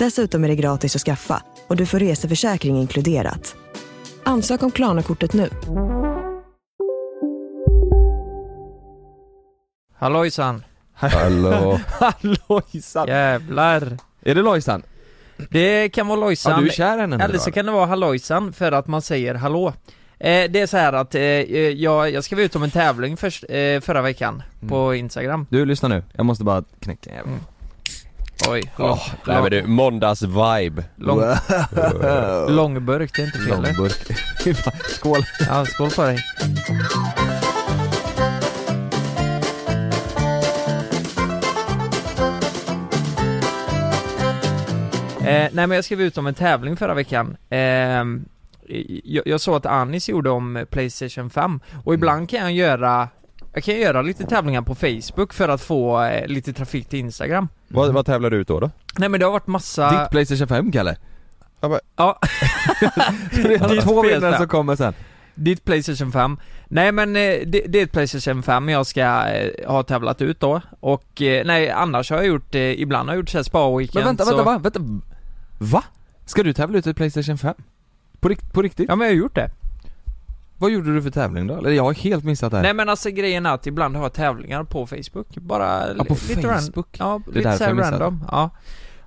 Dessutom är det gratis att skaffa och du får reseförsäkring inkluderat. Ansök om Klarna-kortet nu. Hallojsan! Hallå. Hallojsan! Jävlar! Är det Lojsan? Det kan vara Lojsan, Ja, du är kär henne nu eller så kan det vara Hallojsan för att man säger hallå eh, Det är så här att eh, jag, jag skrev ut om en tävling först, eh, förra veckan på Instagram Du, lyssna nu. Jag måste bara knäcka en jävel. Oj, Åh, nej men du, måndags-vibe. Lång, långburk, det är inte fel. Långburk. Skål. Ja, skål på dig Eh, nej men jag skrev ut om en tävling förra veckan eh, jag, jag såg att Anis gjorde om Playstation 5 och ibland kan jag göra Jag kan göra lite tävlingar på Facebook för att få eh, lite trafik till Instagram Vad, vad tävlar du ut då då? Nej men det har varit massa Ditt Playstation 5 Kalle. Ja Det är två vinnare PS5. som kommer sen. Ditt Playstation 5 Nej men eh, det, det är ett Playstation 5 jag ska eh, ha tävlat ut då Och eh, nej annars har jag gjort, eh, ibland har jag gjort såhär spa-weekends Men vänta, vänta, va? Vänta. Va? Ska du tävla ut ett Playstation 5? På, rikt, på riktigt? Ja men jag har gjort det Vad gjorde du för tävling då? Eller jag har helt missat det här. Nej men alltså grejen är att ibland har jag tävlingar på Facebook, bara Ja, på li- lite ran- Facebook? Ja, Det är lite såhär random, ja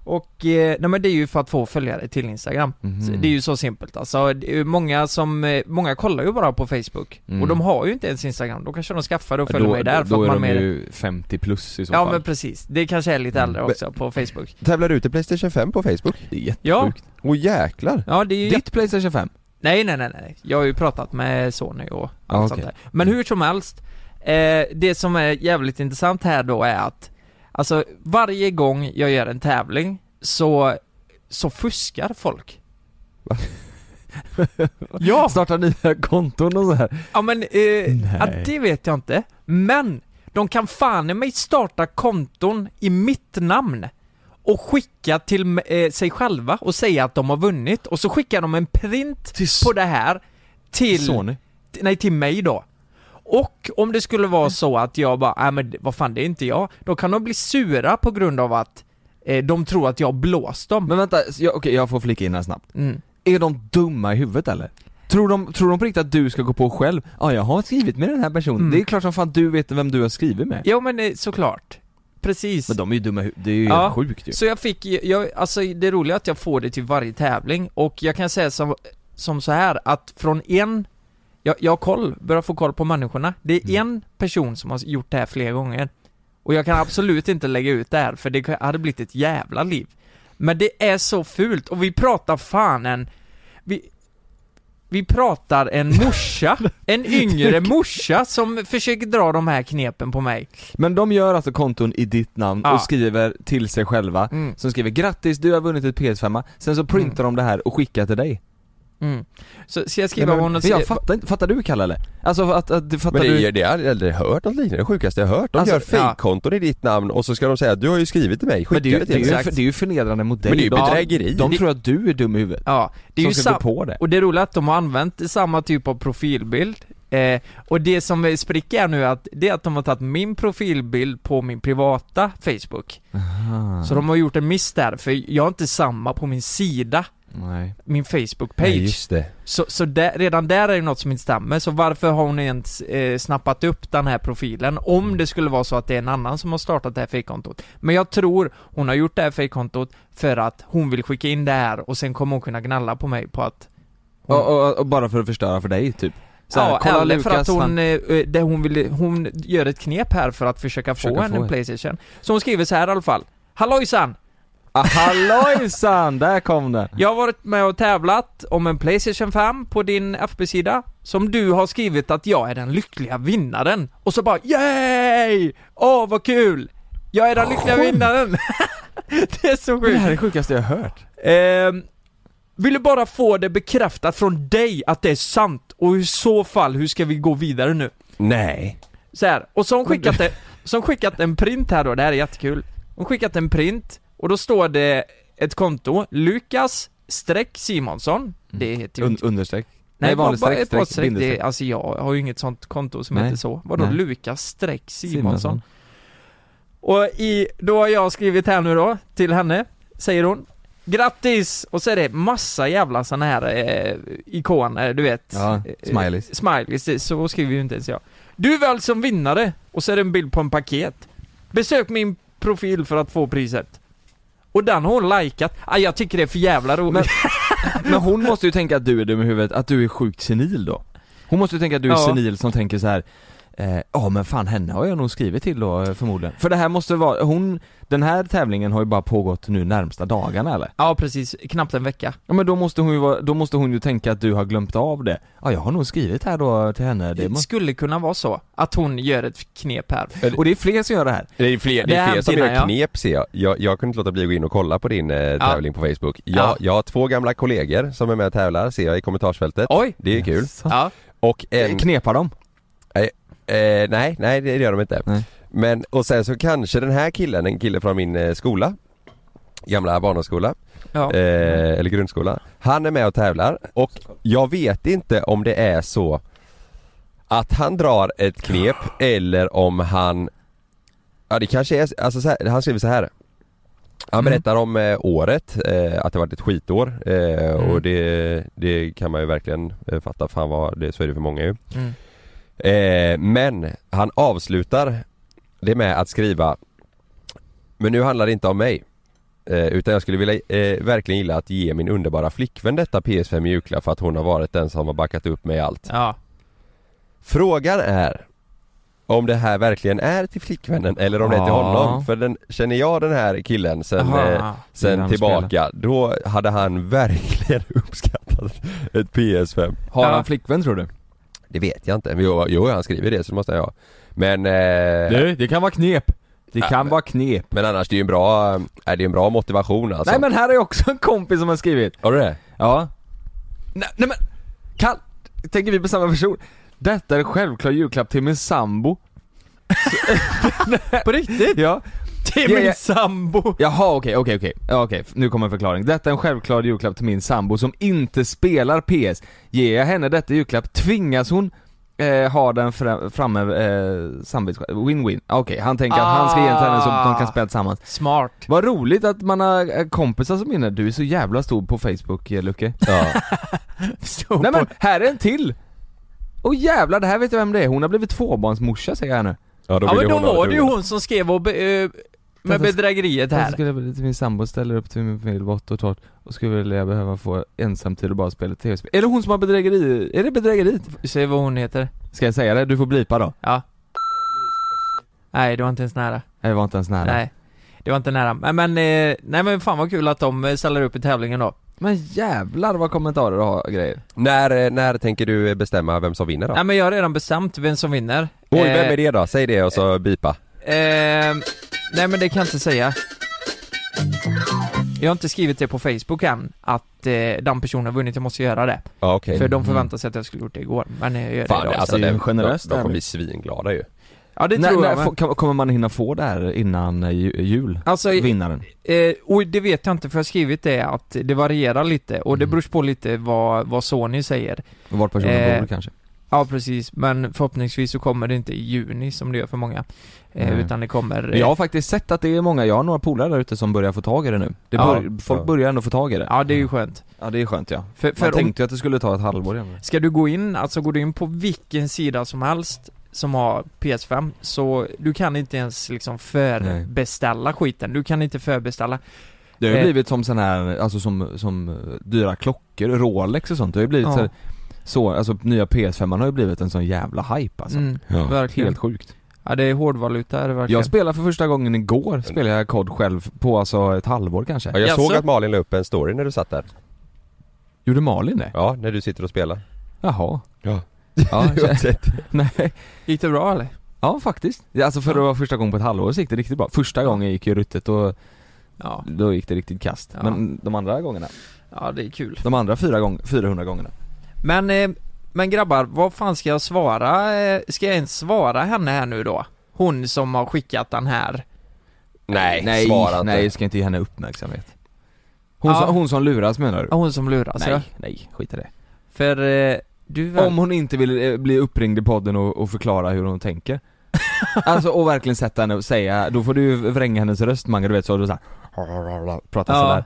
och, eh, nej men det är ju för att få följare till Instagram. Så Det är ju så simpelt alltså, är många som, eh, många kollar ju bara på Facebook Mm. Och de har ju inte ens Instagram, då kanske de skaffar det och Ja, följer då, mig där då, för då att är man de mer ju 50 plus i så Ja fall. men precis, det kanske är lite Mm. äldre också på Facebook Tävlar du i Playstation 5 på Facebook? Det är jättesjukt. Ja, Åh jäklar! ja det är ju Ditt Playstation 5? Nej nej nej nej, jag har ju pratat med Sony och allt Ja, sånt där. Men hur som helst, eh, det som är jävligt intressant här då är att Alltså varje gång jag gör en tävling så, så fuskar folk. Ja! Startar nya konton och så här. Ja men, eh, ja, det vet jag inte. Men, de kan fan i mig starta konton i mitt namn och skicka till eh, sig själva och säga att de har vunnit och så skickar de en print på det här till Sony? nej till mig då. Och om det skulle vara så att jag bara, nej men vad fan det är inte jag, då kan de bli sura på grund av att eh, de tror att jag blåst dem. Men vänta, jag, okej jag får flika in här snabbt. Mm. Är de dumma i huvudet eller? Tror de, tror de på riktigt att du ska gå på själv? Ja, jag har skrivit med den här personen. Mm. Det är klart som fan du vet vem du har skrivit med. Jo men eh, såklart. Precis. Men de är ju dumma det är ju Ja. sjukt ju. Så jag fick, jag, alltså det roliga är att jag får det till varje tävling och jag kan säga som, som så här att från en jag, jag har koll, börjar få koll på människorna. Det är Mm. en person som har gjort det här flera gånger. Och jag kan absolut inte lägga ut det här för det hade blivit ett jävla liv. Men det är så fult och vi pratar fan en, vi pratar en morsa, en yngre morsa som försöker dra de här knepen på mig. Men de gör alltså konton i ditt namn Ja. och skriver till sig själva, Mm. som skriver 'Grattis, du har vunnit ett PS5' Sen så printar de det här och skickar till dig. Mm. Så ska jag Nej, skriva men, vad hon men har jag fattar inte, fattar du Kalle eller? Alltså att, att, fattar Men det, du? är- det har jag aldrig hört något liknande, det sjukaste jag har hört. De Alltså, gör ja. fejkkonton i ditt namn och så ska de säga du har ju skrivit till mig, skicka Men det är, ju, det det, till ju, mig. för, det är ju förnedrande mot dig. Men det är ju de, bedrägeri. de Det- tror att du är dum i huvudet. Ja, det är som ju ska gå sam- på det. Och det roliga är att de har använt samma typ av profilbild eh, Och det som är spricker nu är att, det är att de har tagit min profilbild på min privata Facebook Aha. Så de har gjort en miss där, för jag har inte samma på min sida Nej. Min Facebook-page Nej. Så, så där, redan där är det något som inte stämmer, så varför har hon ens eh, snappat upp den här profilen? Om det skulle vara så att det är en annan som har startat det här fejkkontot Men jag tror hon har gjort det här fejkkontot för att hon vill skicka in det här och sen kommer hon kunna gnalla på mig på att Och, och, och bara för att förstöra för dig typ. Här, ja, eller för Lukas, att hon, han- eh, eh, det hon, vill, hon gör ett knep här för att försöka få Försöka henne få en det. Playstation. Så hon skriver så här i alla fall. Hallojsan! Ah, hallojsan, där kom den! Jag har varit med och tävlat om en Playstation 5 på din FB-sida Som du har skrivit att jag är den lyckliga vinnaren Och så bara yay! Åh vad kul! Jag är den lyckliga vinnaren! det är så Det här är sjukt! det sjukaste jag har hört. Ehm, vill du bara få det bekräftat från dig att det är sant och i så fall, hur ska vi gå vidare nu? Nej. Så här, och så har hon skickat, det, så har hon skickat en print här då, det här är jättekul Hon har skickat en print och då står det ett konto, Lukas streck Simonsson Det heter ju Un, inte understreck. Nej, vanlig bara streck, streck, streck, det, alltså jag har ju inget sånt konto som Nej. heter så Vadå Nej. Lukas streck Simonsson? Simonsson. Och i, då har jag skrivit här nu då, till henne, säger hon Grattis! Och så är det massa jävla såna här eh, ikoner, du vet Ja, Eh, smileys. Smileys, så skriver ju inte ens jag Du är väl som vinnare? Och så är det en bild på en paket Besök min profil för att få priset Och den har hon likat, ah, jag tycker det är för jävla roligt Men hon måste ju tänka att du är dum i huvudet, att du är sjukt senil då. Hon måste ju tänka att du är Ja. senil som tänker så här. Eh, Ja men fan henne har jag nog skrivit till då eh, förmodligen. För det här måste vara, hon, den här tävlingen har ju bara pågått nu närmsta dagarna eller? Ja precis, knappt en vecka Ja men då måste hon ju vara, då måste hon ju tänka att du har glömt av det. Ja jag har nog skrivit här då till henne, det Det må... skulle kunna vara så, att hon gör ett knep här Och det är fler som gör det här. Det är fler, det är fler som gör ja. knep ser jag. jag. Jag kunde inte låta bli att gå in och kolla på din eh, tävling på Facebook. Jag, Ja. jag har två gamla kollegor som är med och tävlar, ser jag i kommentarsfältet. Oj! Det är kul. Ja, Och en... Knepar dem? Eh, nej, nej det gör de inte. Nej. Men, och sen så kanske den här killen, en kille från min eh, skola Gamla barnskola, ja. eh, eller grundskola Han är med och tävlar och jag vet inte om det är så Att han drar ett knep eller om han Ja det kanske är, alltså så här, han skriver så här Han Mm. berättar om eh, året, eh, att det varit ett skitår eh, Mm. och det, det kan man ju verkligen eh, fatta, fan vad det, så är det för många ju Mm. Eh, men han avslutar det med att skriva Men nu handlar det inte om mig eh, Utan jag skulle vilja, eh, verkligen gilla att ge min underbara flickvän detta PS5 i julklapp för att hon har varit den som har backat upp mig i allt ja. Frågan är om det här verkligen är till flickvännen eller om det är till Ja. honom För den, känner jag den här killen sen, Jaha. eh, sen tillbaka Då hade han verkligen uppskattat ett PS5 Har Ja. han flickvän tror du? Det vet jag inte, men jo, jo han skriver det så det måste jag ha Men eh, Du, det kan vara knep. Det Ja, kan men- vara knep. Men annars det är ju en bra, är det en bra motivation alltså Nej men här är också en kompis som har skrivit. Har du det? Ja. Nej, nej men, kan, tänker vi på samma person? Detta är en självklar julklapp till min sambo. På riktigt? Ja. Till Ja, min ja. sambo! Jaha okej, okej, okej. Ja, okej, nu kommer en förklaring. Detta är en självklar julklapp till min sambo som inte spelar PS. Ger jag henne detta julklapp tvingas hon eh, ha den fra, framme, eh, samvets... Win-win. Okej, han tänker att han ska ge den till henne så att de kan spela tillsammans. Smart Vad roligt att man har eh, kompisar som vinner. Du är så jävla stor på Facebook, eh, Lucke. Ja. Nej men, här är en till! Åh jävlar, det här vet jag vem det är. Hon har blivit tvåbarnsmorsa säger jag nu. Ja då, Ja men då var det ju hon som skrev och be, eh, med bedrägeriet Här. här skulle till min sambo ställer upp till min familj vått och torrt och skulle vilja behöva få ensamtid och bara spela tv-spel. Är det hon som har bedrägeri? Är det bedrägeriet? Säg vad hon heter Ska jag säga det? Du får blipa då. Ja Nej det var inte ens nära Nej, det var inte ens nära. Nej Det var inte nära, men, men eh, nej men fan vad kul att de eh, ställer upp i tävlingen då Men jävlar vad kommentarer och har grejer. När, eh, när tänker du bestämma vem som vinner då? Nej men jag har redan bestämt vem som vinner. Oj, Eh, vem är det då? Säg det och så bipa. Eh, nej men det kan jag inte säga. Jag har inte skrivit det på Facebook än, att eh, den personen har vunnit, jag måste göra det. Ja okej. För de förväntar sig att jag skulle gjort det igår, men jag gör det Fan idag alltså det är generöst de, de kommer bli svinglada ju Ja det när, tror när jag med. kan- kommer man hinna få det här innan eh, ju- jul? Alltså, Vinnaren? eh, och det vet jag inte för jag har skrivit det att det varierar lite och det Mm. beror på lite vad, vad Sony säger Och vart personen Eh, bor kanske? Ja precis, men förhoppningsvis så kommer det inte i juni som det gör för många eh, Nej. Utan det kommer Men Jag har faktiskt sett att det är många, jag har några polare där ute som börjar få tag i det nu. Det Ja. bör, folk Ja. börjar ändå få tag i det. Ja det är ju skönt Ja det är skönt ja. För, Man för om, tänkte ju att det skulle ta ett halvår igen. ska du gå in, alltså går du in på vilken sida som helst som har PS5 så du kan inte ens liksom förbeställa skiten, du kan inte förbeställa Det har ju Eh. blivit som sån här, alltså som, som dyra klockor, Rolex och sånt. Det har ju blivit Ja. så här, Så, alltså nya PS5 har ju blivit en sån jävla hype alltså. Mm, Ja. verkligen. Helt sjukt. Ja det är hårdvaluta är det verkligen. Jag spelade för första gången igår, spelade jag COD själv på alltså ett halvår kanske. Ja, jag såg att Malin la upp en story när du satt där. Gjorde Malin det? Ja, när du sitter och spelar. Jaha. Ja. Ja, nej. Gick det bra eller? Ja faktiskt. Alltså för att vara första gången på ett halvår så gick det riktigt bra. Första gången gick ju ruttet och Ja, då gick det riktigt kast. Ja. Men de andra gångerna, ja det är kul. de andra fyra gång, 400 gångerna. Men, eh, men grabbar, vad fan ska jag svara? Eh, Ska jag ens svara henne här nu då? Hon som har skickat den här. Nej, nej, svara inte. nej, ska inte ge henne uppmärksamhet. Hon, Ja. som, hon som luras menar du? Ja, Hon som luras nej, ja. nej, skit i det. För eh. Om hon inte vill eh, bli uppringd i podden och, och förklara hur hon tänker. alltså och verkligen sätta henne och säga, då får du ju vränga hennes röst Mange du vet så du såhär Prata Ja. sådär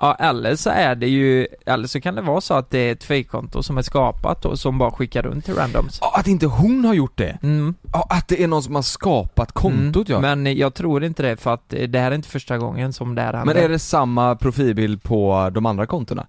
Ja, eller så är det ju, eller så kan det vara så att det är ett fejkkonto som är skapat och som bara skickar runt till randoms. Ja, Att inte hon har gjort det? Mm. Ja, att det är någon som har skapat kontot ja Men jag tror inte det för att eh, det här är inte första gången som det här händer. Men är det samma profilbild på de andra kontona?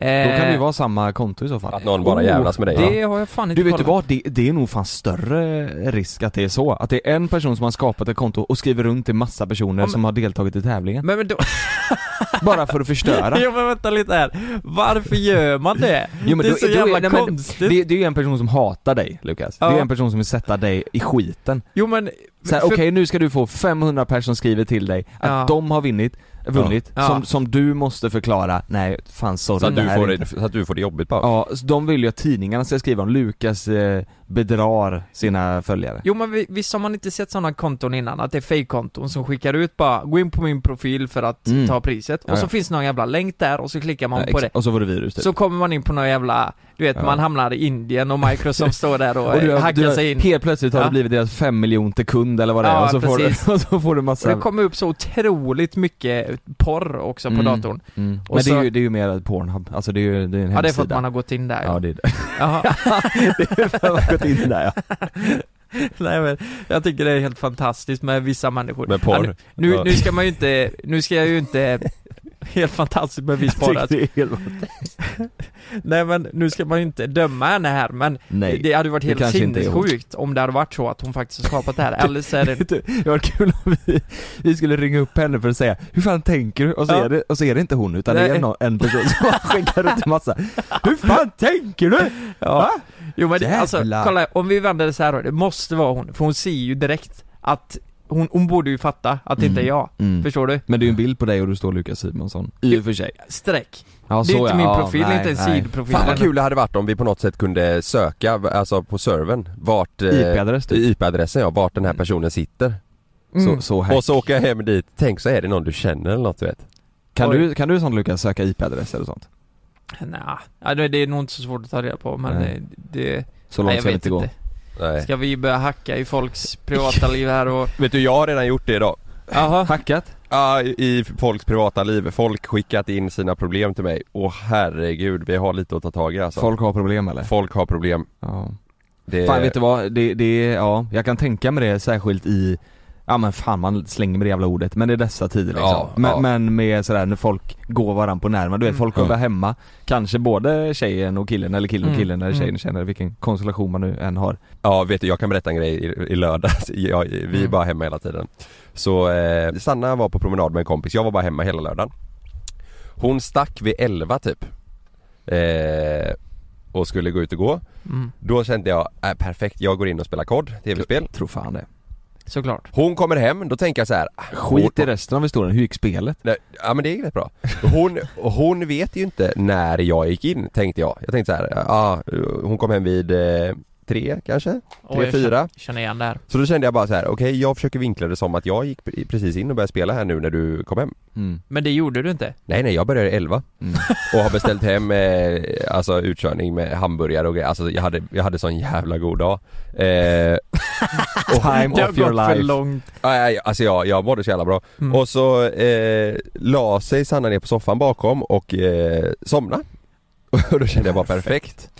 Då kan det ju vara samma konto i så fall Att någon bara jävlas med dig. Eh, Det har jag fan inte Du vet du kollat. vad? Det, det är nog fan större risk att det är så. Att det är en person som har skapat ett konto och skriver runt till massa personer Ja, men- som har deltagit i tävlingen. Men, men då... Bara för att förstöra. jo men vänta lite här. Varför gör man det? Jo, men det är då- så då jävla nej, men konstigt. Det, det är ju en person som hatar dig Lukas. Ja. Det är en person som vill sätta dig i skiten. Jo men... Så här, för- okej nu ska du få 500 personer som skriver till dig att Ja. de har vunnit, vunnit, Ja. Som, som du måste förklara, nej fan sorry Så att, det du får är det, inte- så att du får det jobbigt bara. Ja, så de vill ju att tidningarna ska skriva om Lukas eh, bedrar sina följare. Jo men vi- visst har man inte sett sådana konton innan? Att det är fake-konton som skickar ut bara, gå in på min profil för att Mm. ta priset. Ja, och så ja. finns någon jävla länk där och så klickar man Ja, på ex- det. Och så får du virus typ. Så kommer man in på någon jävla, du vet Ja. man hamnar i Indien och Microsoft står där och, och du, hackar du, sig in. helt plötsligt har Ja. du blivit deras fem miljonte kund eller vad det är Ja, och, så får du, och så får du Och massa det kommer upp så otroligt mycket porr också på Mm. datorn. mm. och Men det så- är ju, det är ju mer Pornhub, alltså det är ju det är en Ja det är för hemsida att man har gått in där Ja det är det. Det är för att man har gått in där ja. Nej men, jag tycker det är helt fantastiskt med vissa människor. Med porr. Ja, nu, nu, Ja. nu ska man ju inte, nu ska jag ju inte Helt fantastiskt alltså. Det är helt... Nej men nu ska man ju inte döma henne här men Nej. Det hade varit det helt sinnessjukt om det hade varit så att hon faktiskt har skapat det här, eller så är det Det det var kul om vi, vi skulle ringa upp henne för att säga Hur fan tänker du? Och så, Ja. är, det, och så är det inte hon utan det Nej. är någon, en person som skickar ut en massa Hur fan tänker du? Ja. Va? Jo men det, alltså, Jävlar. kolla om vi vänder det så här då, det måste vara hon, för hon ser ju direkt att hon, hon borde ju fatta att det inte är jag, Mm. förstår du? Men det är ju en bild på dig och du står Lukas Simonsson I och för sig Streck. ja, det är så inte ja. min Ja, profil, det är inte en nej. sidprofil. Fan vad kul det hade varit om vi på något sätt kunde söka, alltså på servern, vart... eh, IP-adress typ. IP-adressen ja, vart den här personen sitter. Mm. Så, så. Och så åka hem dit, tänk så är det någon du känner eller något du vet. Kan Oj. du, kan du sånt Lukas söka IP-adresser och sånt? Nja, ja, det det är nog inte så svårt att ta reda på men Nej. det, det Så nej, långt jag ska det vet inte gå inte. Nej. Ska vi börja hacka i folks privata liv här och... Vet du, jag har redan gjort det idag. Jaha. Hackat? Ja, i i folks privata liv. Folk skickat in sina problem till mig. Åh herregud, vi har lite att ta tag i alltså. Folk har problem eller? Folk har problem. Ja. Det... Fan vet du vad, det, det, ja, jag kan tänka mig det särskilt i Ja men fan man slänger med det jävla ordet, men i dessa tider liksom. Ja, men, ja. men med sådär när folk går varandra på nervarna, du vet Mm. folk Ja. jobbar hemma Kanske både tjejen och killen, eller killen och Mm, killen eller tjejen mm. och tjejen eller vilken konstellation man nu än har Ja vet du, jag kan berätta en grej i, i lördags. Jag, vi är Mm. bara hemma hela tiden. Så eh, Sanna var på promenad med en kompis, jag var bara hemma hela lördagen. Hon stack vid 11 typ. Eh, och skulle gå ut och gå. Mm, Då kände jag, äh, perfekt, jag går in och spelar kod, tv-spel. Tror fan det såklart. Hon kommer hem, då tänker jag så här. ah, Skit i resten av historien, hur gick spelet? Nej, Ja men det gick rätt bra. Hon, hon vet ju inte när jag gick in tänkte jag. Jag tänkte så här, ja hon kom hem vid eh, tre kanske? Och Tre, jag fyra? känner- igen det här. Så då kände jag bara så här: okej jag försöker vinkla det som att jag gick pre- precis in och började spela här nu när du kom hem. Mm. Men det gjorde du inte? Nej nej, jag började 11 Mm. och har beställt hem eh, alltså utkörning med hamburgare och grejer. Alltså jag hade, jag hade sån jävla god dag. Eh, Time Det har of your gått för life långt. Alltså jag, jag mådde så jävla bra. Mm. Och så eh, la sig Sanna ner på soffan bakom och eh, somna. Och då kände jag bara perfekt.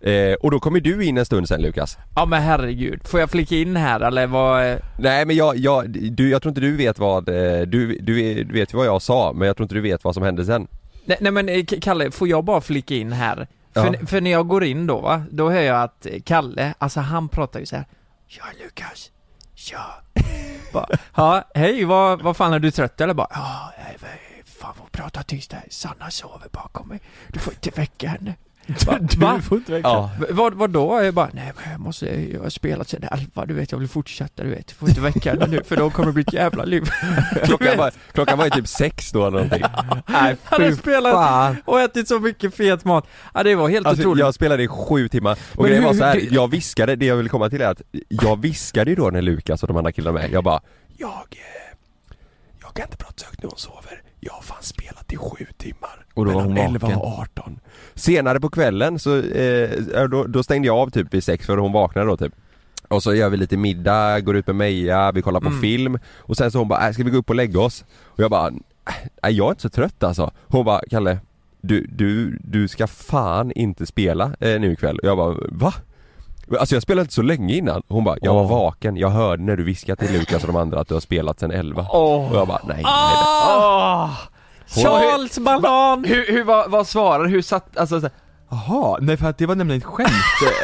Eh, och då kommer du in en stund sen Lukas. Ja men herregud, får jag flika in här eller vad? eh, Nej men jag, jag, du, jag tror inte du vet vad, eh, du, du vet ju vad jag sa men jag tror inte du vet vad som hände sen. Nej, nej men eh, Kalle, får jag bara flika in här? För, för när jag går in då va, då hör jag att Kalle, alltså han pratar ju så här. Ja Lukas, ja. Bara, ja, hej vad, vad fan är du trött eller bara? Ja, fan får prata tyst här, Sanna sover bakom mig. Du får inte väcka henne. Va? Va? får inte väcka Ja. Vad, vad då? Jag bara, nej men jag måste, jag har spelat sen elva, du vet jag vill fortsätta du vet. Du får inte väcka henne nu för då kommer det bli ett jävla liv. Klockan var, klockan var ju typ sex då eller någonting Nej Han har spelat fan. och ätit så mycket fet mat. Ja det var helt Alltså otroligt. jag spelade i sju timmar, och Men grejen var hur- så här, du- jag viskade, det jag ville komma till är att Jag viskade ju då när Lukas och de andra killarna med, jag bara Jag, eh, jag kan inte prata så högt när hon sover Jag har fan spelat i sju timmar Och då var Mellan hon 11 vaken. och 18 Senare på kvällen så, eh, då, då stängde jag av typ vid sex för hon vaknade då typ och så gör vi lite middag, går ut med Meja, vi kollar på Mm. film och sen så hon bara äh, ska vi gå upp och lägga oss? Och jag bara nej jag är inte så trött alltså Hon bara Kalle du, du, du ska fan inte spela eh, nu ikväll och jag bara va? Alltså jag spelade inte så länge innan Hon bara jag var Åh. vaken, jag hörde när du viskade till Lukas och de andra att du har spelat sen 11 Åh. Och jag bara nej, nej, nej. Ah! Charles Banan! Hur, hur, vad, vad svarar hur satt, alltså så här, Jaha, nej för att det var nämligen ett skämt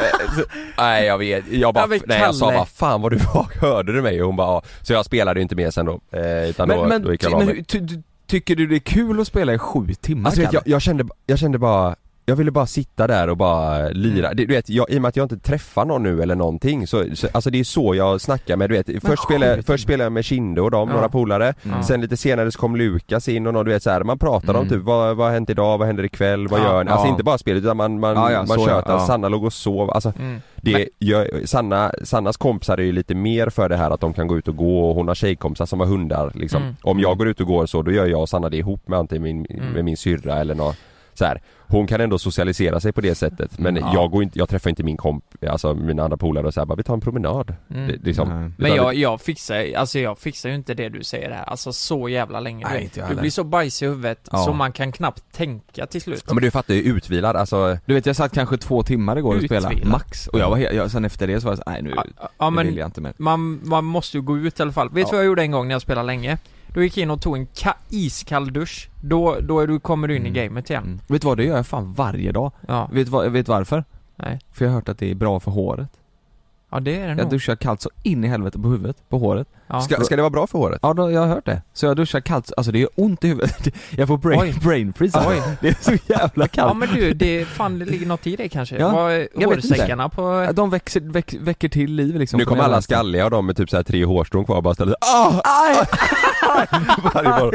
nej jag vet, jag bara, Ja, men nej jag sa bara fan vad du var, hörde du mig? Och hon bara ja. Så jag spelade ju inte mer sen då, eh, utan då, Men, men, då gick jag men mig. hur- ty, ty, tycker du det är kul att spela i sju timmar Alltså jag, jag kände, jag kände bara jag ville bara sitta där och bara lira, Mm. du vet, jag, i och med att jag inte träffar någon nu eller någonting så, så alltså det är så jag snackar med, du vet, först spelade, först spelade jag med Kinde och dem, Ja. några polare Mm. Sen lite senare så kom Lukas in och någon, du vet så här, man pratar om Mm. typ vad, vad har hänt idag, vad händer ikväll, vad Ja. gör ni? Alltså Ja. inte bara spelet utan man, man, Ja, ja, man tjötar, ja. Sanna låg och sov, alltså Mm. det, jag, Sanna, Sannas kompisar är ju lite mer för det här att de kan gå ut och gå och hon har tjejkompisar som har hundar liksom. Mm. Om jag går ut och går så, då gör jag och Sanna det ihop med antingen min, Mm. med min syrra eller något så här. Hon kan ändå socialisera sig på det sättet men Ja. jag går inte, jag träffar inte min komp, alltså mina andra polare och så här, bara vi tar en promenad. Mm. Det, liksom. Nej. Men jag, jag fixar, alltså jag fixar ju inte det du säger här, alltså så jävla länge. Nej, Du- inte jag du blir så bajs i huvudet Ja. så man kan knappt tänka till slut. Ja men du fattar ju, utvilad alltså Du vet jag satt kanske två timmar igår och spelade, Utvilad. max, och jag var jag, sen efter det så var jag så, nej nu, Ja, ja nu vill men jag inte mer man, man måste ju gå ut i alla fall. Vet du Ja. vad jag gjorde en gång när jag spelade länge? Då gick jag in och tog en ka- iskall dusch. Då, då är du, kommer du in Mm. i gamet igen. mm. Vet du vad, det gör jag fan varje dag Ja. Vet du vet varför? Nej. För jag har hört att det är bra för håret Ja det är det Jag nog. duschar kallt så in i helvete på huvudet, på håret Ja. ska, ska det vara bra för håret? Ja, då, jag har hört det. Så jag duschar kallt, alltså det gör ont i huvudet Jag får brain, Oj. brain freeze Oj. Det är så jävla kallt Ja men du, det, fan det ligger något i det kanske. Ja, vet inte. hårsäckarna på... De växer, väck, väcker till liv liksom nu kommer alla skalliga och de med typ så här tre hårstrån kvar och bara ställer ah! Aj! Varje morgon.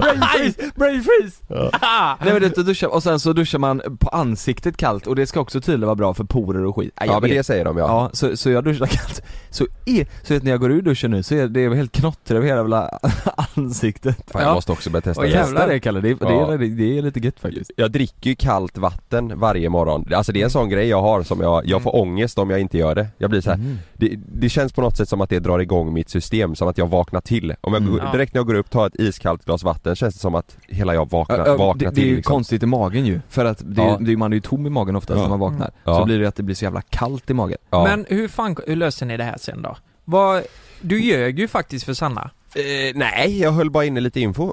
brain freeze! Brain freeze! Ah! Nej men då duschar, och sen så duschar man på ansiktet kallt och det ska också tydligen vara bra för porer och skit Nej, jag Ja men vet. det säger de ja. Ja, så, så jag duschar kallt, så, är, så att när jag går ur duschen nu så är det helt knottrig över hela ansiktet Fan, jag Ja. måste också börja testa Åh, det. Testa det Kalle, det, det, Ja. är, det, är lite gött faktiskt Jag dricker ju kallt vatten varje morgon, alltså det är en sån grej jag har som jag, jag får ångest om jag inte gör det Jag blir så här, Mm. det, det känns på något sätt som att det drar igång mitt system, som att jag vaknar till Om jag Mm. direkt när jag går upp tar ett iskallt glas vatten känns det som att hela jag vaknar, Ja, ja, vaknar det, det är till ju liksom. konstigt i magen ju, för att det, Ja. det, man är ju tom i magen oftast Ja. när man vaknar Ja. Så blir det att det blir så jävla kallt i magen ja. Men hur fan, hur löser ni det här sen då? Vad, du ljög ju faktiskt för Sanna. eh, nej, jag höll bara inne lite info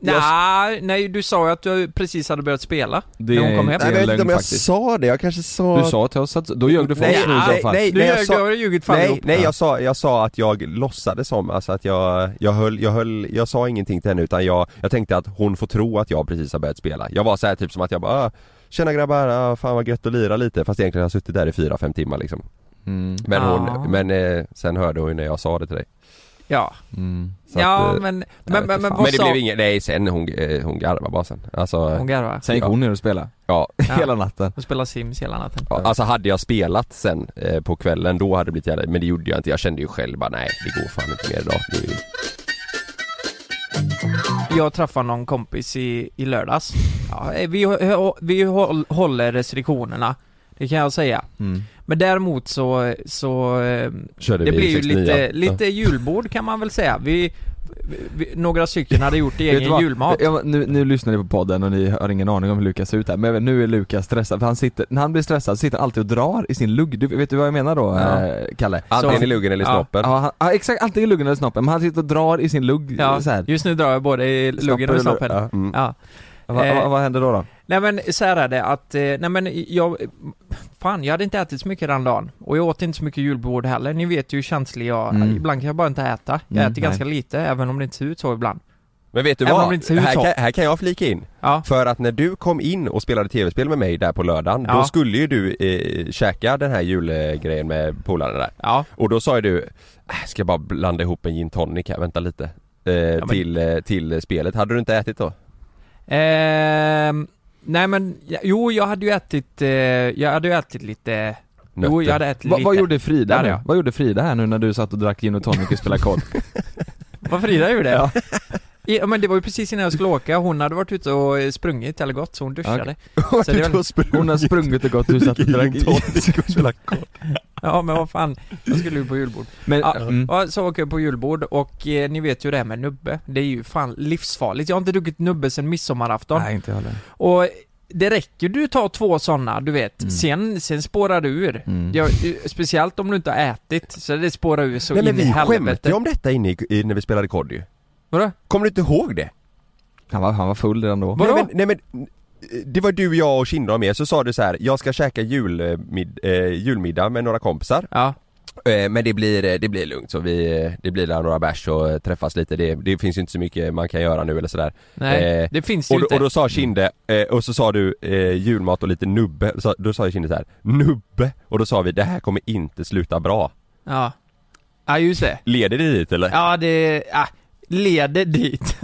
Jag- Nej, nej du sa ju att du precis hade börjat spela. Det När hon kom hem. Nej, jag vet inte om jag faktiskt. sa det, jag kanske sa Du sa till oss att, då ljög du för Nej, oss nu i nej, så fall nej. Du ljög, sa- du ljugit för Nej, nej jag sa, jag sa att jag låtsades som, alltså att jag, jag höll, jag höll, jag sa ingenting till henne utan jag, jag tänkte att hon får tro att jag precis har börjat spela Jag var så här typ som att jag bara ah, Tjena grabbar, ah, fan vad gött att lira lite fast egentligen har jag suttit där i fyra fem timmar liksom mm. Men Ja. hon, men eh, sen hörde hon ju när jag sa det till dig Ja, Mm. så ja att, eh, men, vet men, men, men Men det blev inget, nej sen hon, eh, hon garvade bara sen Alltså, Hon garvar. Sen gick Ja. hon ner och spelade, ja, hela natten Hon spelar Sims hela natten. ja, alltså hade jag spelat sen eh, på kvällen då hade det blivit jävla, men det gjorde jag inte, jag kände ju själv bara nej det går fan inte mer idag det är ju... Jag träffade någon kompis i, i lördags. Ja, eh, vi, vi håll- håller restriktionerna. Det kan jag säga. mm. Men däremot så, så eh, Körde det blir ju 69. lite, lite julbord kan man väl säga. Vi, vi, några stycken hade gjort egen vad? julmat. Ja, nu, nu lyssnar ni på podden och ni har ingen aning om hur Lukas ser ut här, men nu är Lukas stressad för han sitter, när han blir stressad sitter han alltid och drar i sin lugg, du, vet du vad jag menar då Ja. eh, Kalle? Antingen i luggen eller i ja. snoppen Ja, han, ja exakt, antingen i luggen eller snoppen, men han sitter och drar i sin lugg Ja, så här. just nu drar jag både i luggen och Snoppen snoppen. Ja. ja. Vad, Eh, vad, vad händer då då? Nej men så här är det att, eh, nej men jag, fan jag hade inte ätit så mycket den dagen. Och jag åt inte så mycket julbord heller. Ni vet ju hur känslig jag, Mm. ibland kan jag bara inte äta. Jag Mm, äter nej. ganska lite, även om det inte ser ut så ibland. Men vet du Även vad? Här kan, här kan jag flika in. Ja. För att när du kom in och spelade tv-spel med mig där på lördagen, Ja. då skulle ju du eh, käka den här julgrejen med polarna där. Ja. Och då sa ju du, äh, ska jag bara blanda ihop en gin tonic här, vänta lite. Eh, men- till, eh, till spelet. Hade du inte ätit då? Ehm, nej men, jo jag hade ju ätit, eh, jag hade ju ätit lite Jo Nötter. jag hade ätit Va, lite vad gjorde Frida nu? Vad gjorde Frida här nu när du satt och drack gin och tonic och spelade kod? Vad Frida gjorde? Ja. Ja men det var ju precis innan jag skulle åka, hon hade varit ute och eh, sprungit eller gått så hon duschade. Så det är väl- Hon har sprungit och gått, du satt och drack gin. Ja men vad fan, jag skulle ju på julbord. Men, Ja, mm. ja, så åker jag på julbord och eh, ni vet ju det här med nubbe. Det är ju fan livsfarligt, jag har inte druckit nubbe sen midsommarafton. Nej inte jag heller. Och det räcker du tar två sådana, du vet, Mm. sen, sen spårar du ur. Mm. jag, eh, Speciellt om du inte har ätit, så det spårar ur så Nej men in i vi skämtade helvete ju om detta inne i, i, när vi spelade kod ju. Vadå? Kommer du inte ihåg det? Han var, han var full redan då. Vadå? Nej men, nej men det var du, jag och Kindra med, så sa du så här: jag ska käka julmid, eh, julmiddag med några kompisar Ja, eh, Men det blir, eh, det blir lugnt så vi, eh, det blir där några bärs och eh, träffas lite, det, det finns ju inte så mycket man kan göra nu eller sådär nej, Eh, det finns ju och, då- inte och då sa Kinde, eh, och så sa du eh, julmat och lite nubbe, så, då sa ju Kinde så här: nubbe! Och då sa vi, det här kommer inte sluta bra Ja Ja just det Leder det dit eller? Ja det, ja, leder dit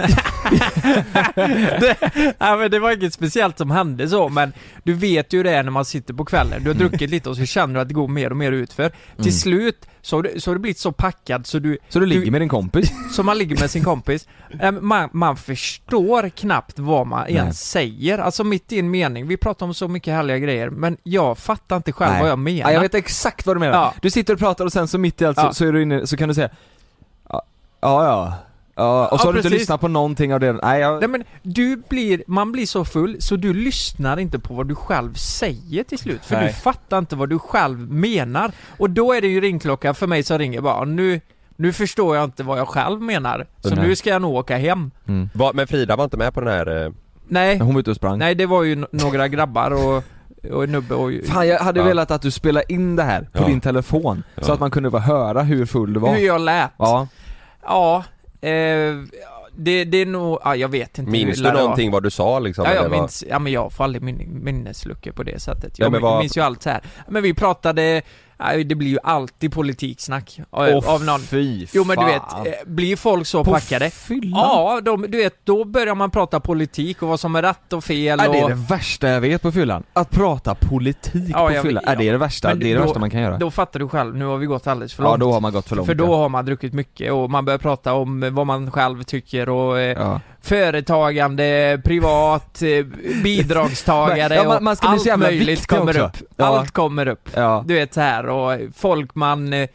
det, ja, men det var inget speciellt som hände så men Du vet ju det är när man sitter på kvällen, du har druckit lite och så känner du att det går mer och mer utför Till slut så har, du, så har du blivit så packad så du, Så du ligger med din kompis? så man ligger med sin kompis man, man förstår knappt vad man ens Nej. säger, alltså mitt i en mening, vi pratar om så mycket härliga grejer men jag fattar inte själv Nej. vad jag menar Ja, jag vet exakt vad du menar. Ja. Du sitter och pratar och sen så mitt i allt Ja. så, så är du inne, så kan du säga Ja, ja, ja, och så Ja, har du inte precis. lyssnat på någonting av det, nej jag, Nej men du blir, man blir så full så du lyssnar inte på vad du själv säger till slut för Nej. du fattar inte vad du själv menar Och då är det ju ringklocka för mig som ringer bara nu nu förstår jag inte vad jag själv menar, så Nej. nu ska jag nog åka hem mm. Va, men Frida var inte med på den här eh, Nej, Hon var ute och sprang nej det var ju no- några grabbar och, och nubbe och Fan jag hade Ja. velat att du spelade in det här på Ja. din telefon, så att man kunde få höra hur full du var hur jag lät Ja, Ja, eh, det, det är nog, ja jag vet inte Minns du någonting vad du sa liksom? Ja, eller jag vad- minns, ja men jag får aldrig min, minnesluckor på det sättet. Nej, Jag men vad- minns ju allt så här. Men vi pratade, nej, det blir ju alltid politiksnack av, av någon. fy Jo men du vet, eh, blir folk så På packade? fyllan? Ja, de, du vet, då börjar man prata politik och vad som är rätt och fel Är och... det det värsta jag vet på fyllan? Att prata politik Ja, på fyllan? vet- Är det det värsta? Men det är det då- värsta man kan göra? Då fattar du själv, nu har vi gått alldeles för ja, långt. då har man gått för långt för då ja. har man druckit mycket och man börjar prata om vad man själv tycker och eh, ja. Företagande, privat, eh, bidragstagare Ja, man- man och allt möjligt kommer också. upp. Ja. Allt kommer upp. ja. Du vet så här och folk man, eh,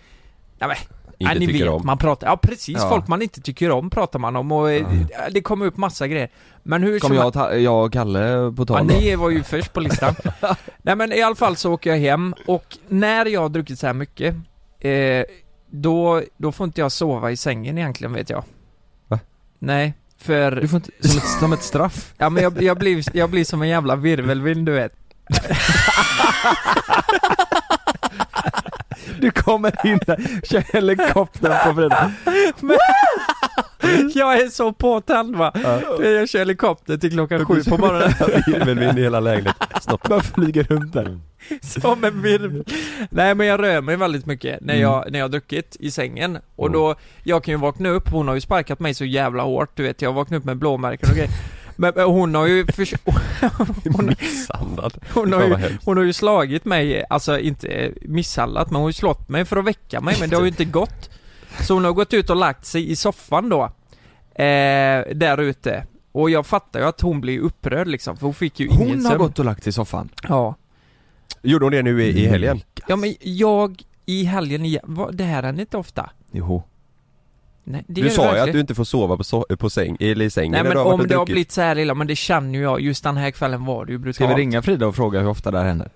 ja men, Inte ja, ni vet, om. man pratar, ja precis, Ja. folk man inte tycker om pratar man om och eh, det kommer upp massa grejer. Men hur Kom jag, och ta- jag och Kalle på Ja, tal då? ni var ju först på listan. Nej men i alla fall så åker jag hem och när jag har druckit så här mycket, eh, då, då får inte jag sova i sängen egentligen vet jag. Va? Nej, för, Du får inte, som ett, som ett straff? ja men jag, jag, blir, jag blir som en jävla virvelvind du vet. Du kommer in där, kör helikoptern på fredag Jag är så påtänd va. Jag kör helikopter till klockan sju på morgonen. Virvelvind i hela lägenheten. Snopp. Bara flyger runt där Som en virvel. Nej men jag rör mig väldigt mycket när Mm. jag, när jag har druckit i sängen och då, jag kan ju vakna upp, hon har ju sparkat mig så jävla hårt du vet, jag har vaknat upp med blåmärken och grejer Men, men hon har ju förs- hon, hon, har ju, hon har ju slagit mig, alltså inte misshandlat men hon har ju slått mig för att väcka mig men det har ju inte gått Så hon har gått ut och lagt sig i soffan då eh, Där ute och jag fattar ju att hon blir upprörd liksom, för hon fick ju ingen Hon har sömn. gått och lagt sig i soffan Ja Gjorde hon det nu i, i helgen? Ja men jag, i helgen igen, vad- det här händer inte ofta Jo Nej, det Du gör det sa ju att verkligen. du inte får sova på, so- på säng, eller i sängen Nej när men du har varit om och det har druckit. blivit så här illa, men det känner ju jag, just den här kvällen var det ju brutalt Ska vi ringa Frida och fråga hur ofta det här händer?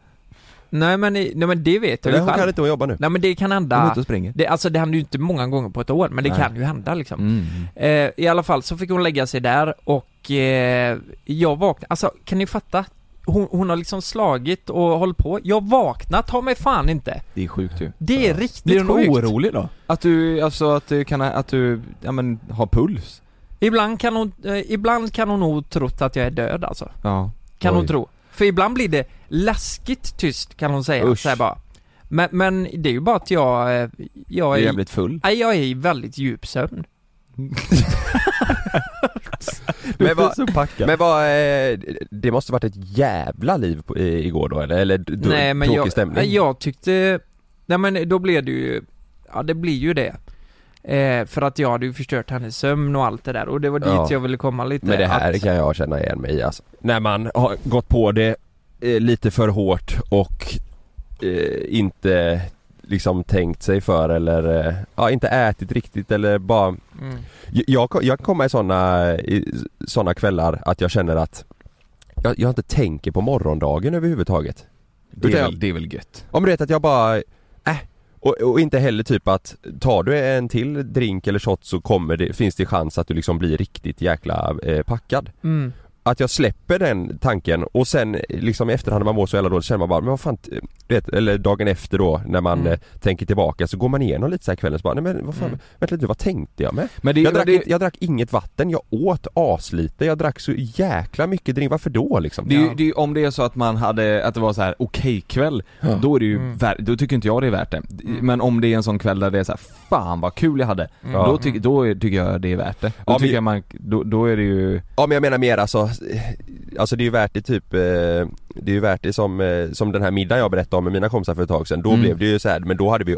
Nej men, nej men det vet jag Nej, ju hon kan själv inte hon jobba nu. Nej men det kan Hon är hända ute och springer det, Alltså det händer ju inte många gånger på ett år, men det Nej. kan ju hända liksom mm. eh, I alla fall så fick hon lägga sig där och eh, jag vaknade, alltså kan ni fatta? hon, hon har liksom slagit och hållit på. Jag vaknat har mig fan inte. Det är sjukt ju Det är riktigt Blir hon sjukt. orolig då? Att du, alltså att du kan, att du, ja men har puls? Ibland kan hon, eh, ibland kan hon nog trott att jag är död alltså. Ja Kan Oj. hon tro. För ibland blir det läskigt tyst kan hon säga, Usch. så här bara. Men, men det är ju bara att jag, eh, jag Du är är, jävligt full nej, jag är i väldigt djup sömn. Men vad, men vad, eh, det måste varit ett jävla liv på, i, igår då eller? Eller d- nej men tråkig jag, stämning? nej, jag tyckte, nej men då blev det ju, ja det blir ju det. Eh, för att jag hade ju förstört hennes sömn och allt det där och det var dit Ja. jag ville komma lite. Men det här att, kan jag känna igen mig i alltså. När man har gått på det eh, lite för hårt och eh, inte liksom tänkt sig för eller eh, ja, inte ätit riktigt eller bara Mm. Jag, jag, kan komma i såna, i såna kvällar att jag känner att jag, jag inte tänker på morgondagen överhuvudtaget. det, är Utan- väl, det är väl gött? Om du vet att jag bara, och, och inte heller typ att tar du en till drink eller shot så kommer det, finns det chans att du liksom blir riktigt jäkla eh, packad. Mm. Att jag släpper den tanken och sen liksom i efterhand när man mår så jävla dåligt känner man bara, men vad fan, eh, du vet, eller dagen efter då när man Mm. eh, tänker tillbaka så går man igenom lite så här kvällen så bara, nej men vad fan, Mm. vänta lite, vad tänkte jag med? Men det, Jag drack, det, inte, jag drack inget vatten, jag åt aslite, jag drack så jäkla mycket drink, varför då liksom? det, är ju- det om det är så att man hade, att det var så här okej kväll, Ja. då är det ju, Mm. vär, då tycker inte jag det är värt det. Men om det är en sån kväll där det är så här, fan vad kul jag hade, Mm. då, tyck, då tycker jag det är värt det. Då Ja, men- tycker jag man, då, då är det ju, Ja men jag menar mer alltså, alltså det är ju värt det typ, eh, det är ju värt det som, eh, som den här middagen jag berättade om med mina kompisar för ett tag sedan, då Mm. blev det ju så här, men då hade vi ju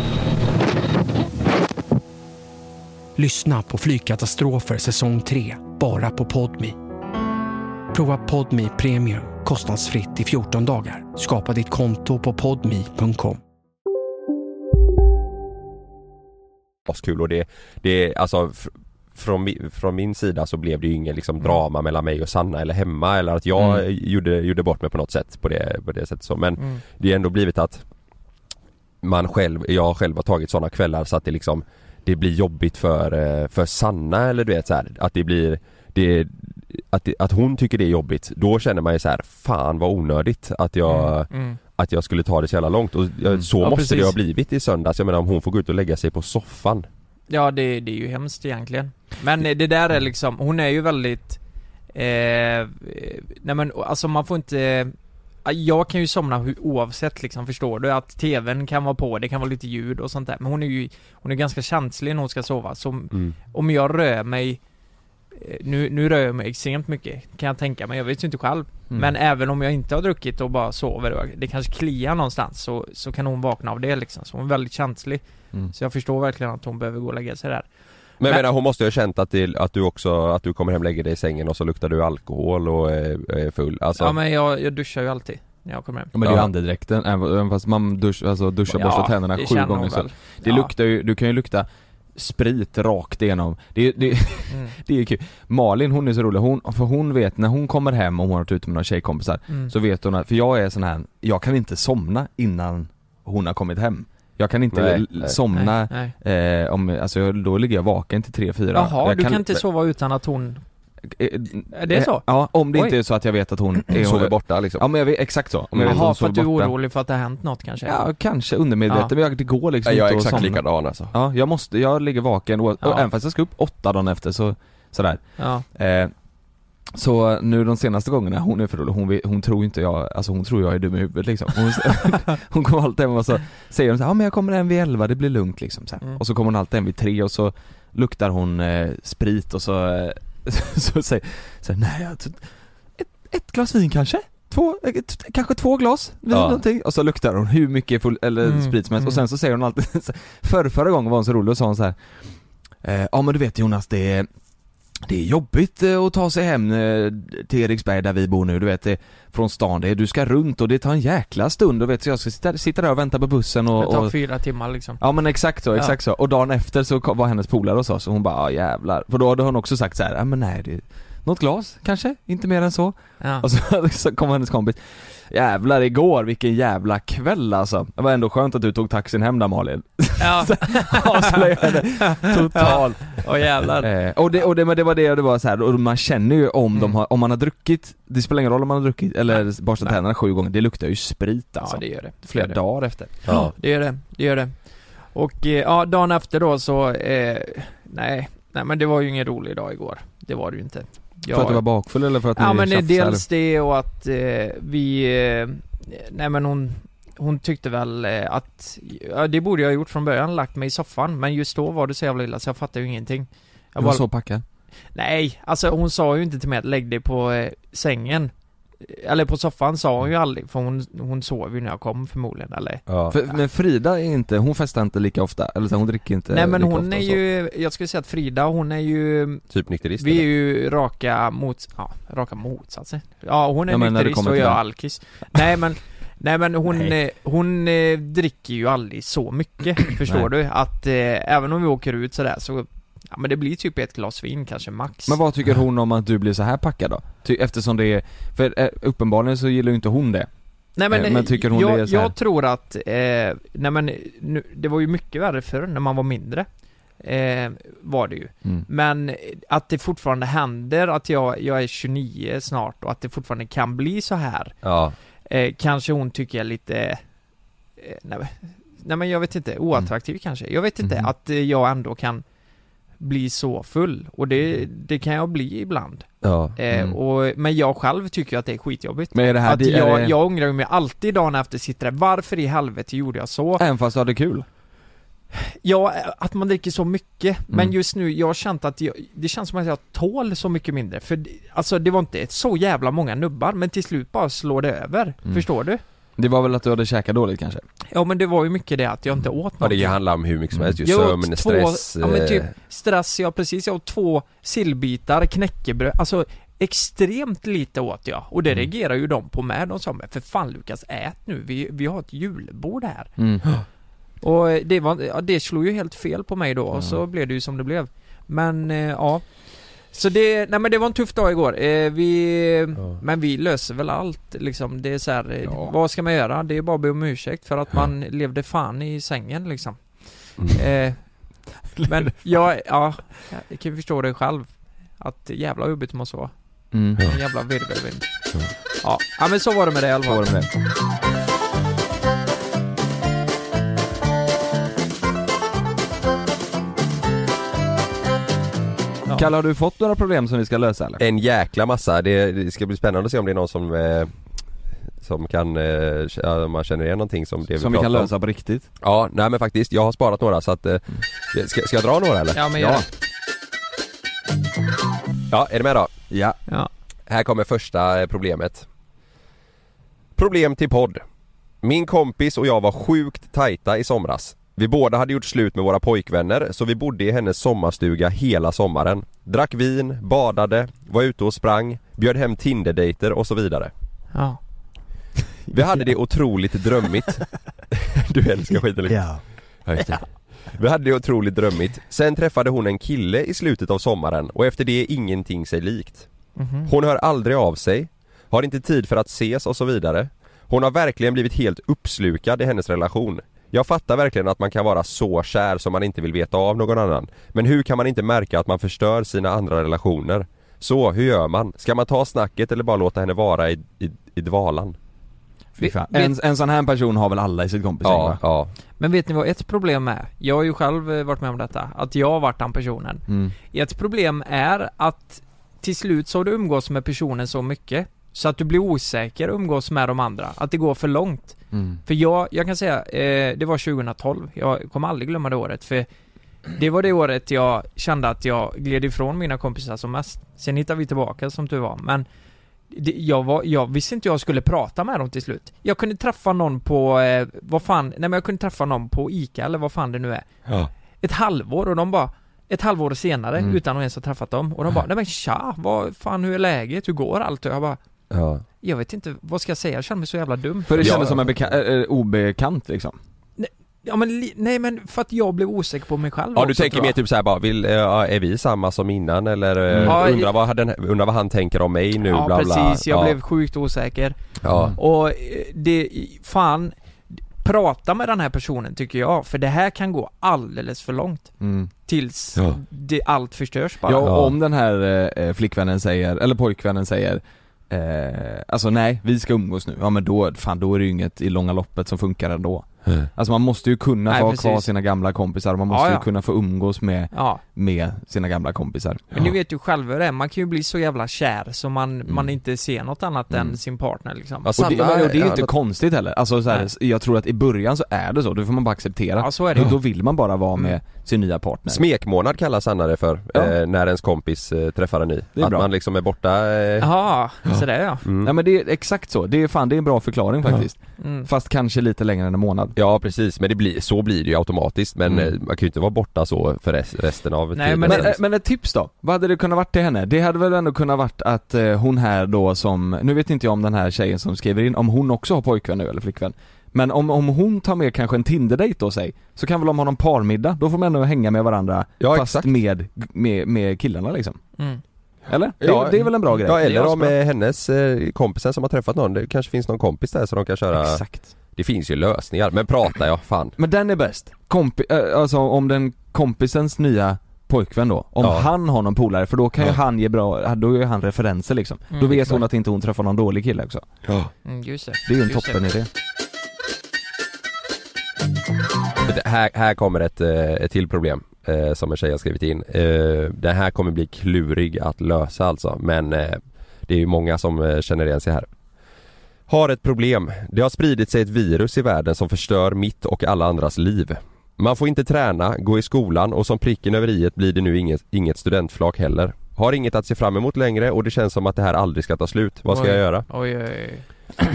Lyssna på Flygkatastrofer säsong 3, bara på Podmi. Prova Podmi Premium kostnadsfritt i 14 dagar. Skapa ditt konto på podmi.com. askul och det, det alltså från, från min sida så blev det ju ingen liksom drama mellan mig och Sanna eller hemma eller att jag Mm. gjorde, gjorde bort mig på något sätt på det, på det sättet så men Mm. det har ändå blivit att man själv, jag själv har tagit sådana kvällar så att det liksom det blir jobbigt för, eh, för Sanna eller du vet så här, att det blir det, att, det, att hon tycker det är jobbigt, då känner man ju så här, fan vad onödigt att jag Mm. Mm. Att jag skulle ta det så jävla långt och jag, så Ja, måste det precis. ha blivit i söndags, jag menar om hon får gå ut och lägga sig på soffan Ja det, det är ju hemskt egentligen. Men eh, det där är liksom, hon är ju väldigt eh, eh, Nej men alltså man får inte Jag kan ju somna oavsett liksom, förstår du? Att tvn kan vara på, det kan vara lite ljud och sånt där. Men hon är ju Hon är ganska känslig när hon ska sova. Så mm. om jag rör mig eh, nu, nu rör jag mig extremt mycket, kan jag tänka mig. Jag vet ju inte själv. Mm. Men även om jag inte har druckit och bara sover och det kanske kliar någonstans så, så kan hon vakna av det liksom. Så hon är väldigt känslig. Mm. Så jag förstår verkligen att hon behöver gå och lägga sig där. Men jag Men- menar hon måste ju ha känt att, det, att du också, att du kommer hem, lägger dig i sängen och så luktar du alkohol och är, är full, alltså Ja men jag, jag duschar ju alltid när jag kommer hem. Ja, men det är ju Ja. andedräkten, även fast man dusch, alltså duschar och borstar tänderna sju gånger så. Det Ja. luktar ju, du kan ju lukta sprit rakt igenom. Det, det, Mm. det är ju kul. Malin hon är så rolig, hon, för hon vet när hon kommer hem och hon har varit ute med några tjejkompisar Mm. Så vet hon att, för jag är sån här, jag kan inte somna innan hon har kommit hem. Jag kan inte Nej, nej. somna Nej, Eh, om, alltså jag- då ligger jag vaken till 3-4 Jaha, jag du kan inte sova utan att hon... Är det så? Ja, om det Oj. inte är så att jag vet att hon är Sover borta liksom. Ja men jag vet, exakt så, om jag vet att Jaha, hon för att du är borta orolig för att det har hänt något kanske? Ja, kanske undermedvetet, Ja. men jag, det går liksom jag är inte att exakt somna. likadan alltså. Ja, jag måste, jag ligger vaken och, Ja. och även fast jag ska upp åtta dagen efter så, sådär Ja. eh, Så nu de senaste gångerna, hon är för rolig, hon, hon tror inte jag, alltså hon tror jag är dum i huvudet liksom Hon, hon kommer alltid hem och så säger hon så här, ja men jag kommer hem vid elva, det blir lugnt liksom så. Mm. Och så kommer hon alltid hem vid tre och så luktar hon eh, sprit och så, eh, så säger så nej jag ett, ett glas vin kanske? Två, eh, kanske två glas vin Ja. någonting och så luktar hon hur mycket full, eller Mm, sprit som helst och mm. sen så säger hon alltid Förr, förra gången var hon så rolig och sa hon så här. eh, Ja men du vet Jonas det är det är jobbigt eh, att ta sig hem eh, till Eriksberg där vi bor nu, du vet det, från stan, det är, du ska runt och det tar en jäkla stund och vet så jag ska sitta, sitta där och vänta på bussen och, Det tar och fyra timmar liksom. Ja men exakt så, Ja. exakt så. Och dagen efter så var hennes polare hos oss och hon bara ah, jävlar. För då hade hon också sagt så här, ja men nej det något glas kanske, inte mer än så. Ja. Och så, så kom hennes kompis Jävlar igår, vilken jävla kväll alltså. Det var ändå skönt att du tog taxin hem där Malin. Ja. Avslöjade totalt. Åh jävlar. Eh, och det, och det, men det var det, det var så här, och man känner ju om de har, om man har druckit, det spelar ingen roll om man har druckit eller borstat Nej. tänderna sju gånger, det luktar ju sprit alltså. Ja det gör det. Flera det gör det. dagar efter. Ja. Det gör det, det gör det. Och eh, ja, dagen efter då så, eh, nej, nej men det var ju ingen rolig dag igår. Det var det ju inte. Jag, För att du var bakfull eller för att Ja ni men det är tjafsade? dels det och att eh, vi, eh, nej men hon, hon tyckte väl eh, att, ja det borde jag ha gjort från början, lagt mig i soffan, men just då var det så jävla illa så jag fattade ju ingenting. Jag Du var bara- så packad? Nej, alltså hon sa ju inte till mig att lägg dig på eh, sängen. Eller på soffan sa hon ju aldrig, för hon, hon sov ju när jag kom förmodligen eller Ja. För, men Frida är inte, hon festar inte lika ofta, eller så hon dricker inte Nej men lika hon ofta är ju, jag skulle säga att Frida hon är ju Typ nykterist Vi är eller? ju raka mot, ja, raka motsatser. Ja hon är Ja, nykterist och jag det. alkis. Nej men, nej men hon, Nej. hon eh, dricker ju aldrig så mycket, förstår Nej. du? Att eh, även om vi åker ut sådär så, ja men det blir typ ett glas vin kanske max. Men vad tycker hon om att du blir så här packad då? Ty, eftersom det är, för eh, uppenbarligen så gillar ju inte hon det Nej men, Eh, men tycker hon jag, det är så här? jag tror att, eh, nej men nu, det var ju mycket värre förr när man var mindre. Eh, var det ju. Mm. Men att det fortfarande händer att jag, jag är 29 snart och att det fortfarande kan bli så här. Ja. Eh, kanske hon tycker jag är lite, nej, nej men jag vet inte, oattraktiv kanske. Jag vet inte, Mhm. att jag ändå kan bli så full. Och det, det kan jag bli ibland. Ja. Eh, Mm. och, men jag själv tycker att det är skitjobbigt. Men är det här, Att jag, det, jag ångrar mig alltid dagen efter sitter där, varför i helvete gjorde jag så? även fast du hade kul? Ja, att man dricker så mycket, men Mm. just nu, jag har känt att jag, det känns som att jag tål så mycket mindre, för alltså det var inte så jävla många nubbar, men till slut bara slår det över, Mm. förstår du? Det var väl att du hade käkat dåligt kanske? Ja men det var ju mycket det att jag inte åt Ja någonting. det handlar om hur mycket som helst. Ju, sömn, två- stress ja, men typ eh, Stress, ja precis, jag åt två sillbitar, knäckebröd, alltså extremt lite åt jag, och det Mm. reagerar ju de på med, de sa men för fan Lukas, ät nu, vi, vi har ett julbord här. Mm. Och eh, det var, ja, det slog ju helt fel på mig då. Och Ja. så blev det ju som det blev. Men, eh, ja Så det, nej men det var en tuff dag igår, eh, vi, men vi löser väl allt liksom, det är så här, eh, Ja. vad ska man göra? Det är bara att be om ursäkt för att man levde fan i sängen liksom. Mm. eh, Men jag, ja, jag kan ju förstå det själv. Att jävla jobbigt det måste vara Mm. En jävla virvelvind. Ja, ja men så var det med det i alla fall Kalle, har du fått några problem som vi ska lösa eller? En jäkla massa, det, det ska bli spännande att se om det är någon som eh, Som kan, eh, om man känner igen någonting som det Som vi kan om. lösa på riktigt? Ja, nej men faktiskt, jag har sparat några så att eh, ska, ska jag dra några eller? Ja men gör Ja. det. Ja, är du med då? Ja. Ja. Här kommer första eh, problemet Problem till podd Min kompis och jag var sjukt tajta i somras Vi båda hade gjort slut med våra pojkvänner så vi bodde i hennes sommarstuga hela sommaren Drack vin, badade, var ute och sprang, bjöd hem Tinder-dejter och så vidare Ja Vi hade det otroligt drömmigt Du älskar skiten liksom Ja. Ja, just det. Vi hade det otroligt drömmigt Sen träffade hon en kille i slutet av sommaren och efter det är ingenting sig likt Mhm. Hon hör aldrig av sig Har inte tid för att ses och så vidare Hon har verkligen blivit helt uppslukad i hennes relation. Jag fattar verkligen att man kan vara så kär som man inte vill veta av någon annan. Men hur kan man inte märka att man förstör sina andra relationer? Så, hur gör man? Ska man ta snacket eller bara låta henne vara i, i, i dvalan? Fy fan. En, en sån här person har väl alla i sitt kompisgäng Ja, va? ja. Men vet ni vad ett problem är? Jag har ju själv eh, varit med om detta, att jag har varit den personen. Mm. Ett problem är att till slut så har du umgås med personen så mycket så att du blir osäker och umgås med de andra, att det går för långt. Mm. För jag, jag kan säga, eh, det var 2012, jag kommer aldrig glömma det året för det var det året jag kände att jag gled ifrån mina kompisar som mest. Sen hittade vi tillbaka som tur var, men det, jag, var, jag visste inte jag skulle prata med dem till slut. Jag kunde träffa någon på, eh, vad fan, nej men jag kunde träffa någon på ICA eller vad fan det nu är. Ja. Ett halvår och de bara, ett halvår senare Mm. utan att ens ha träffat dem och de bara, nej men tja, vad fan hur är läget, hur går allt? Och jag bara, Ja. jag vet inte, vad ska jag säga? Jag känner mig så jävla dum. För det Ja. kändes som en beka- äh, obekant liksom Ja men, li- nej men för att jag blev osäker på mig själv Ja du också, tänker tror mer jag. typ såhär bara, vill, eh, ja, är vi samma som innan eller Mm. mm. Ja, undrar, vad, den, undrar vad han tänker om mig nu Ja bla bla precis, jag ja. blev sjukt osäker. Ja. Och eh, det, fan, prata med den här personen tycker jag, för det här kan gå alldeles för långt. mm. Tills Ja. det, allt förstörs bara. Ja, och om den här eh, flickvännen säger, eller pojkvännen säger eh, Alltså nej, vi ska umgås nu, ja men då, fan då är det ju inget i långa loppet som funkar ändå. Mm. Alltså man måste ju kunna Nej, få ha precis. kvar sina gamla kompisar, man måste Ja, ju ja. kunna få umgås med, Ja. med sina gamla kompisar Men ni vet ju själva hur det är, man kan ju bli så jävla kär så man, Mm. man inte ser något annat än sin partner liksom. och, det, och det är ju inte konstigt heller, alltså så här, jag tror att i början så är det så, det får man bara acceptera Ja, så är det då, ju. då vill man bara vara med Mm. sin nya partner Smekmånad kallar Sanna det för, Ja. eh, när ens kompis eh, träffar en ny. Det är att bra. man liksom är borta eh, Jaha, så det är ja. Mm. Ja men det är exakt så, det är fan, det är en bra förklaring faktiskt Mm. Fast kanske lite längre än en månad Ja precis, men det blir, så blir det ju automatiskt men Mm. eh, man kan ju inte vara borta så för rest, resten av Nej, tiden men- Men, eh, men ett tips då? Vad hade det kunnat varit till henne? Det hade väl ändå kunnat varit att eh, hon här då som, nu vet inte jag om den här tjejen som skriver in, om hon också har pojkvän nu eller flickvän Men om, om hon tar med kanske en Tinder-dejt då sig, så kan väl de ha någon parmiddag? Då får man ändå hänga med varandra Ja, fast exakt. med, med, med killarna liksom Mm. Eller? Det, Ja, är- det är väl en bra grej? Ja eller om hennes eh, kompisar som har träffat någon, det kanske finns någon kompis där så de kan köra Exakt Det finns ju lösningar, men prata ja, fan Men den är bäst. Kompi- äh, alltså om den kompisens nya pojkvän då, om Ja. han har någon polare, för då kan ju Ja. han ge bra, då är han referenser liksom. Mm, då vet exakt. hon att inte hon träffar någon dålig kille också. Ja. Mm, just det. Det är ju en Just det. toppen idé. Det här, här kommer ett, eh, ett till problem eh, som en tjej har skrivit in. Eh, det här kommer bli klurig att lösa alltså men eh, det är ju många som eh, känner igen sig här. Har ett problem. Det har spridit sig ett virus i världen som förstör mitt och alla andras liv. Man får inte träna, gå i skolan och som pricken över i blir det nu inget, inget studentflak heller. Har inget att se fram emot längre och det känns som att det här aldrig ska ta slut. Vad ska Oj. jag göra? Oj, oj.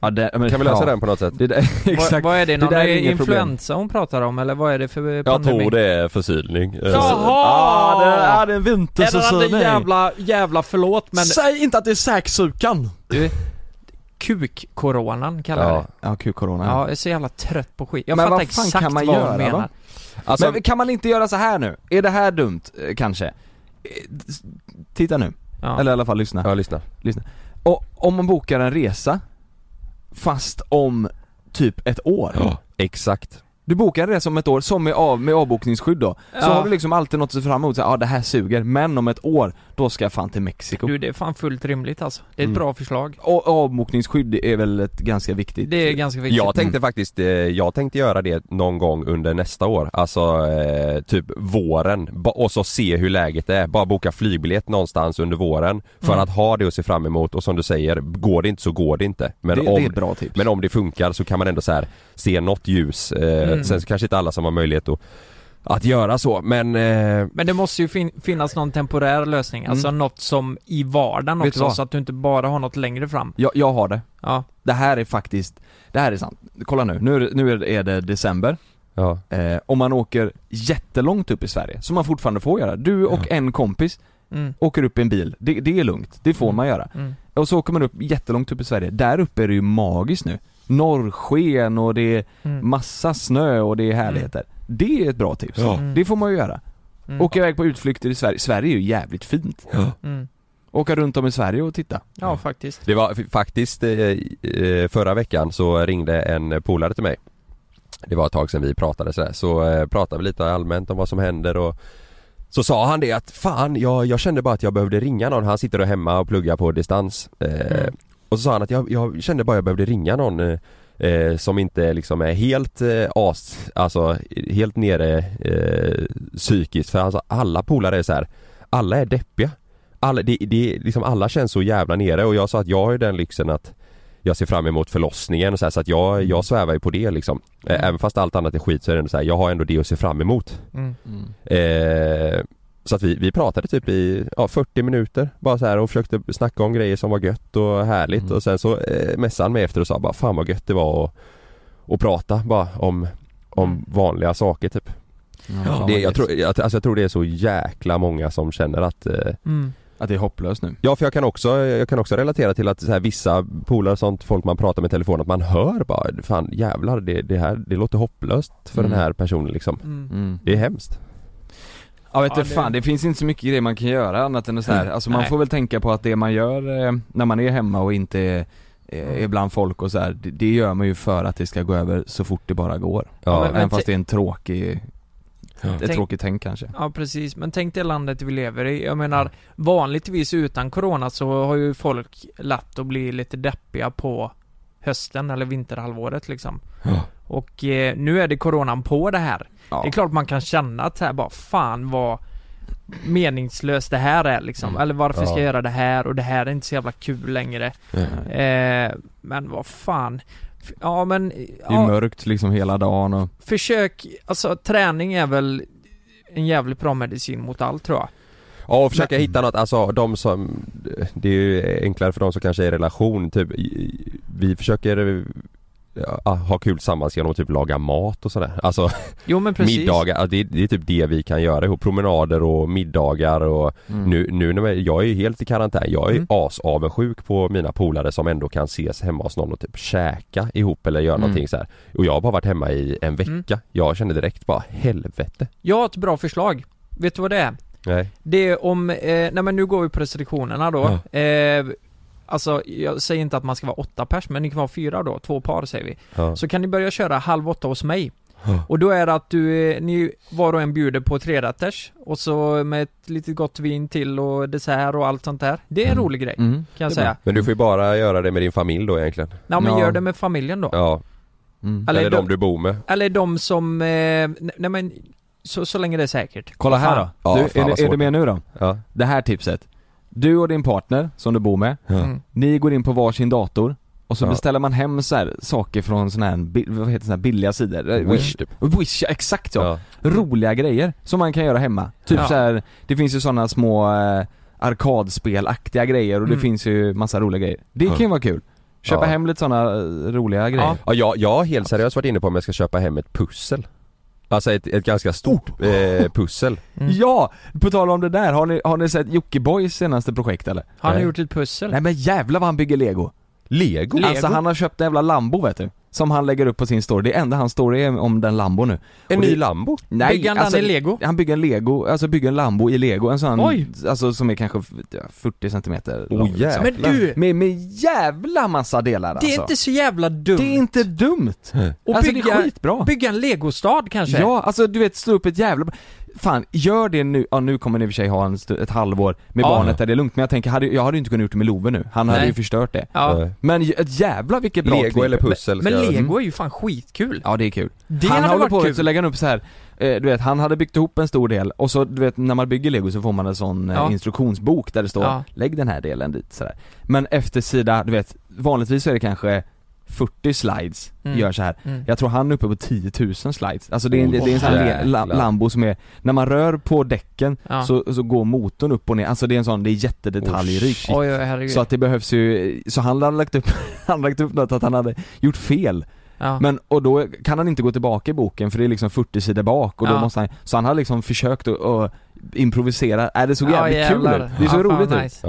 Ja, det, men, Kan vi lösa ja. den på något sätt? Det där, exakt. Vad, vad är det? Någon där är inget problem. influensa hon pratar om eller vad är det för Jag pandemi? tror det är förkylning. Eh, Jaha! Ja, det är en Är det den vintersäsong. jävla, jävla förlåt men Säg inte att det är säksukan! du, Kuk-coronan kallar jag Ja. det. Ja, kuk-corona. Ja, jag är så jävla trött på skit. Jag Men fattar vad fan exakt kan man vad göra hon då? menar. Alltså, Men kan man inte göra så här nu? Är det här dumt, eh, kanske? Eh, s- Titta nu, Ja. eller i alla fall lyssna. ja, lyssna. Och om man bokar en resa, fast om typ ett år. Ja, exakt. Du bokar en resa om ett år, som med, av, med avbokningsskydd då. Så Ja. har du liksom alltid något att se fram emot, så, ja det här suger, men om ett år, då ska jag fan till Mexiko. Du, det är fan fullt rimligt alltså. Det är ett Mm. bra förslag. Och avbokningsskydd är väl ett ganska viktigt Det är ganska viktigt. Jag tänkte faktiskt, eh, jag tänkte göra det någon gång under nästa år, alltså eh, typ våren, och så se hur läget är, bara boka flygbiljett någonstans under våren för Mm. att ha det att se fram emot och som du säger, går det inte så går det inte. Men, det, om, det är ett bra tips. men om det funkar så kan man ändå så här se något ljus, eh, Mm. sen så kanske inte alla som har möjlighet att, att göra så men eh, Men det måste ju fin- finnas någon temporär lösning, alltså Mm. något som i vardagen Vet också, så att du inte bara har något längre fram. jag, jag har det. Ja. Det här är faktiskt, det här är sant. Kolla nu, nu är det, nu är det- december. ja. Eh, om man åker jättelångt upp i Sverige, som man fortfarande får göra. Du och en kompis Mm. åker upp i en bil, det, det är lugnt, det får Mm. man göra. Mm. Och så åker man upp jättelångt upp i Sverige, där uppe är det ju magiskt nu. Norrsken och det är Mm. massa snö och det är härligheter. Det är ett bra tips. Ja. Mm. Det får man ju göra. Mm. Åka iväg på utflykter i Sverige, Sverige är ju jävligt fint. Ja. Mm. Åka runt om i Sverige och titta. Ja, faktiskt. Det var faktiskt eh, eh, förra veckan så ringde en polare till mig Det var ett tag sedan vi pratade sådär, så eh, pratade vi lite allmänt om vad som händer och Så sa han det att fan jag, jag kände bara att jag behövde ringa någon, han sitter då hemma och pluggar på distans Mm. Och så sa han att jag, jag kände bara att jag behövde ringa någon eh, som inte liksom är helt eh, as, alltså helt nere eh, psykiskt för alltså alla polare är så här, alla är deppiga alla, det, det, liksom alla känns så jävla nere och jag sa att jag har ju den lyxen att jag ser fram emot förlossningen och så, här, så att jag, jag svävar ju på det liksom. Eh, Mm. Även fast allt annat är skit så är det ändå så här, jag har ändå det att se fram emot. Mm. Eh, så att vi, vi pratade typ i ja, 40 minuter bara så här och försökte snacka om grejer som var gött och härligt Mm. och sen så eh, messade han mig efter och sa bara fan vad gött det var att, att prata bara om, om Mm. vanliga saker typ. Ja, det, jag, tror, jag, alltså jag tror det är så jäkla många som känner att eh, Mm. Att det är hopplöst nu. Ja för jag kan också, jag kan också relatera till att så här, vissa polare och sånt, folk man pratar med i telefon, att man hör bara Fan jävlar det, det här, det låter hopplöst för Mm. den här personen liksom Mm. Mm. Det är hemskt Ja vet Ja, det- fan, det finns inte så mycket grejer man kan göra annat än så här. alltså man Nej. får väl tänka på att det man gör eh, när man är hemma och inte är, är bland folk och så här, det, det gör man ju för att det ska gå över så fort det bara går. Ja, men- Även fast det är en tråkig, ett Tänk- tråkigt tänk kanske. Ja precis, men tänk det landet vi lever i. Jag menar, vanligtvis utan corona så har ju folk lätt att bli lite deppiga på hösten eller vinterhalvåret liksom. Ja. Och eh, nu är det coronan på det här. Ja. Det är klart man kan känna att så här bara, fan vad meningslöst det här är liksom. Mm. Eller varför ska Ja. jag göra det här och det här är inte så jävla kul längre. Eh, men vad fan. Ja men, Det är ja, mörkt liksom hela dagen och försök, alltså träning är väl en jävligt bra medicin mot allt tror jag. Ja och försöka hitta något, alltså de som Det är ju enklare för de som kanske är i relation typ Vi försöker ja, ha kul tillsammans genom att typ laga mat och sådär, alltså Jo men precis. middagar, ja, det, är- det är typ det vi kan göra ihop, promenader och middagar och Mm. Nu, nu när jag, jag är helt i karantän, jag är Mm. asavundsjuk på mina polare som ändå kan ses hemma hos någon och typ käka ihop eller göra Mm. någonting så här. Och jag har bara varit hemma i en vecka, Mm. jag kände direkt bara helvete Jag har ett bra förslag. Vet du vad det är? Nej, Det är om, eh, nej men nu går vi på restriktionerna då. Eh, alltså, jag säger inte att man ska vara åtta pers, men ni kan vara fyra då, två par säger vi. ja. Så kan ni börja köra halv åtta hos mig. Och då är det att du, eh, ni var och en bjuder på trerätters och så med ett litet gott vin till och dessert och allt sånt där. Det är en Mm. rolig grej, mm. kan jag säga. Men du får ju bara göra det med din familj då egentligen Ja men Ja. gör det med familjen då. Ja, Mm. Eller eller, de- de du bor med Eller de som, eh, nej men, så, så länge det är säkert. Kolla här då. Ja, du, fan är, är du med nu då? Ja, Det här tipset. Du och din partner, som du bor med. Mm. ni går in på varsin dator och så Ja. beställer man hem så här saker från såna här, vad heter såna här billiga sidor? Eh, Wish typ Wish, ja, exakt så. Ja, Roliga grejer som man kan göra hemma. Typ Ja. så här, det finns ju såna små eh, arkadspelaktiga grejer och det Mm. finns ju massa roliga grejer. Det kan ju vara kul. Köpa Ja. hem lite såna eh, roliga grejer. ja jag, jag har helt seriöst varit inne på om jag ska köpa hem ett pussel Alltså ett, ett ganska stort eh, pussel Mm. Ja! På tal om det där, har ni, har ni sett Jockibois senaste projekt eller? Har han Nej. gjort ett pussel? Nej men jävlar vad han bygger lego! Lego? Lego? Alltså han har köpt en jävla Lambo vet du Som han lägger upp på sin story, det enda hans story är om den Lambo nu En Och ny det- Lambo? Nej, Bygger han den i lego? Han bygger en lego, alltså bygger en Lambo i lego, en sån, Oj. alltså som är kanske ja, 40 centimeter Åh, lång, liksom. jävlar. Men du, med, med jävla massa delar det är alltså. inte så jävla dumt. Det är inte dumt! Och alltså bygga, det är skitbra! bygga en legostad kanske? Ja, alltså du vet slå upp ett jävla Fan, gör det nu, ja nu kommer ni i och för sig ha en, ett halvår med Ja. barnet där det är lugnt men jag tänker, hade, jag hade ju inte kunnat gjort det med Love nu, han hade Nej. ju förstört det Ja. Eh, Men jävla vilket bra Lego eller pussel? Men jag- lego är ju fan skitkul. Ja det är kul. Det han hade håller varit på kul. så lägger han upp så här. Eh, du vet, han hade byggt ihop en stor del och så du vet när man bygger lego så får man en sån eh, Ja. instruktionsbok där det står Ja. Lägg den här delen dit sådär. Men efter sida, du vet, vanligtvis så är det kanske 40 slides, Mm. gör så här. Mm. Jag tror han är uppe på 10 000 slides. Alltså det är, en- det är en sån här la. Lambo som är, när man rör på däcken Ja. så, så går motorn upp och ner, alltså det är en sån, det är jättedetaljrikt. Oj, herregud. så att det behövs ju, så han hade lagt upp, han lagt upp något att han hade gjort fel ja. men, och då kan han inte gå tillbaka i boken för det är liksom 40 sidor bak och då Ja. måste han, så han har liksom försökt att, att improvisera, äh, det såg Ja, jävligt kul ut, det Ja, fan roligt ut nice.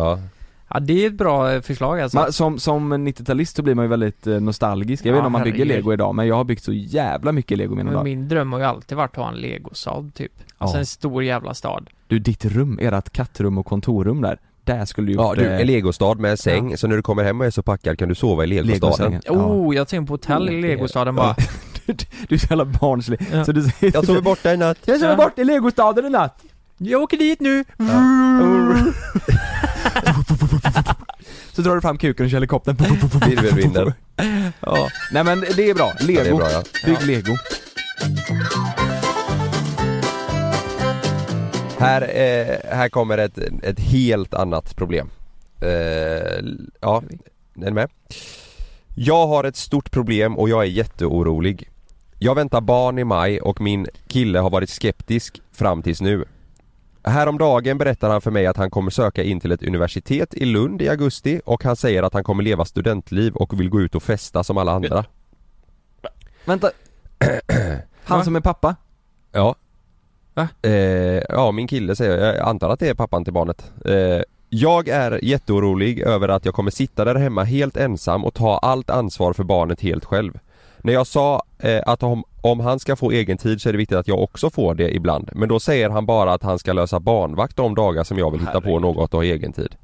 Ja, Ja, det är ett bra eh, förslag alltså. man, som, som 90-talist så blir man ju väldigt eh, nostalgisk, jag vet Ja, inte om man bygger lego idag men jag har byggt så jävla mycket lego mina dagar min dröm har ju alltid varit att ha en legostad typ. Alltså Ja. en stor jävla stad. Du ditt rum, ert kattrum och kontorrum där där skulle du Ja gjort du, eh, en legostad med säng, så när du kommer hem och är så packad kan du sova i legostaden. Legosängen. Oh, jag tänkte på hotell i legostaden bara. Du är så jävla barnslig. Ja. Så du Jag sover borta i natt. Jag sover Ja. bort i legostaden i natt. Jag åker dit nu. Så drar du fram kuken och kör helikoptern. Virvelvinden. ja. Nej men det är bra, lego. Ja, det är bra, ja. Bygg Ja. lego. Här, eh, här kommer ett, ett helt annat problem. Eh, ja, är ni med? Jag har ett stort problem och jag är jätteorolig. Jag väntar barn i maj och min kille har varit skeptisk fram tills nu. Häromdagen berättar han för mig att han kommer söka in till ett universitet i Lund i augusti och han säger att han kommer leva studentliv och vill gå ut och festa som alla andra. Vänta. Han som är pappa? Ja. Va? Eh, ja, min kille säger, jag antar att det är pappan till barnet. Eh, jag är jätteorolig över att jag kommer sitta där hemma helt ensam och ta allt ansvar för barnet helt själv. När jag sa eh, att om, om han ska få egen tid så är det viktigt att jag också får det ibland. Men då säger han bara att han ska lösa barnvakt de dagar som jag vill hitta på något och ha egen tid.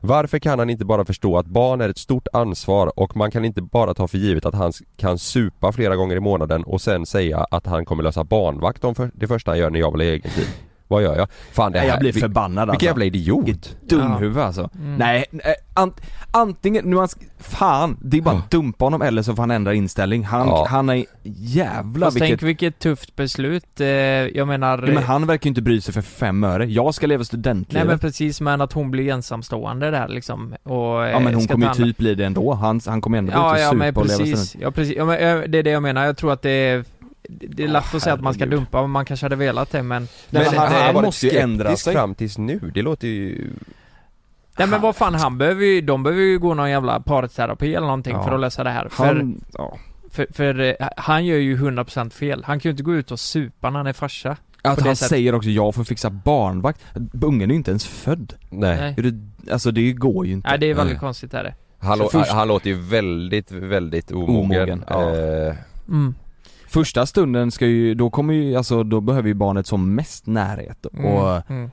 Varför kan han inte bara förstå att barn är ett stort ansvar och man kan inte bara ta för givet att han kan supa flera gånger i månaden och sen säga att han kommer lösa barnvakt om för, det första han gör när jag vill ha egen tid. Vad gör jag? Fan det här, jag blir vil- förbannad alltså. Vilken jävla idiot! Dumhuvud alltså. Mm. Nej, eh, ant, antingen, nu sk- fan, det är bara att dumpa honom eller så får han ändra inställning. Han, Ja. han är, jävlar Fast vilket... tänk vilket tufft beslut. Eh, jag menar... Ja, men han verkar ju inte bry sig för fem öre. Jag ska leva studentlivet. Nej men precis, men att hon blir ensamstående där liksom och ja men hon ska kommer ju typ bli det ändå. Han, han kommer ändå gå ut Ja, och ja supa men och leva precis, student. ja precis, ja, men, eh, det är det jag menar, jag tror att det är det är lätt att säga att man ska herregud. dumpa, men man kanske hade velat det men Men Men han- han, måste ju ändra sig. fram tills nu, det låter ju... Nej men vad fan, han behöver ju, de behöver ju gå någon jävla parterapi eller någonting Ja. för att lösa det här. För, Han, ja. för, för, eh, han gör ju 100% fel. Han kan ju inte gå ut och supa när han är farsa. Att han sättet. säger också jag får fixa barnvakt. Ungen är ju inte ens född. Nej. Nej. Det, alltså det går ju inte. Nej det är väldigt Nej. konstigt är det. Han, först- han låter ju väldigt, väldigt omogen. Omogen, ja. Eh, Mm. Första stunden ska ju, då kommer ju, alltså då behöver ju barnet som mest närhet och, Mm.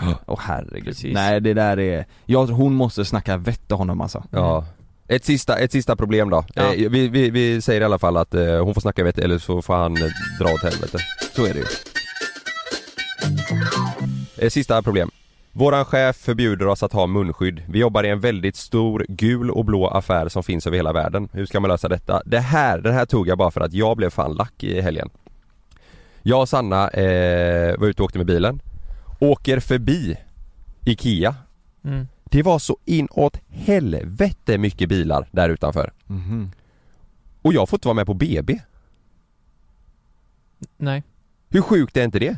Mm. åh herregud. Precis. Nej det där är, ja hon måste snacka vett till honom alltså. Ja. Ett sista, ett sista problem då. Ja. Eh, vi, vi, vi säger i alla fall att eh, hon får snacka vett eller så får han eh, dra åt helvete. Så är det ju. Sista problem. Våran chef förbjuder oss att ha munskydd. Vi jobbar i en väldigt stor gul och blå affär som finns över hela världen. Hur ska man lösa detta? Det här, den här tog jag bara för att jag blev fan lack i helgen. Jag och Sanna eh, var ute och åkte med bilen. Åker förbi IKEA. Mm. Det var så inåt helvete mycket bilar där utanför. Mhm. Och jag får inte vara med på BB. Nej. Hur sjukt är inte det?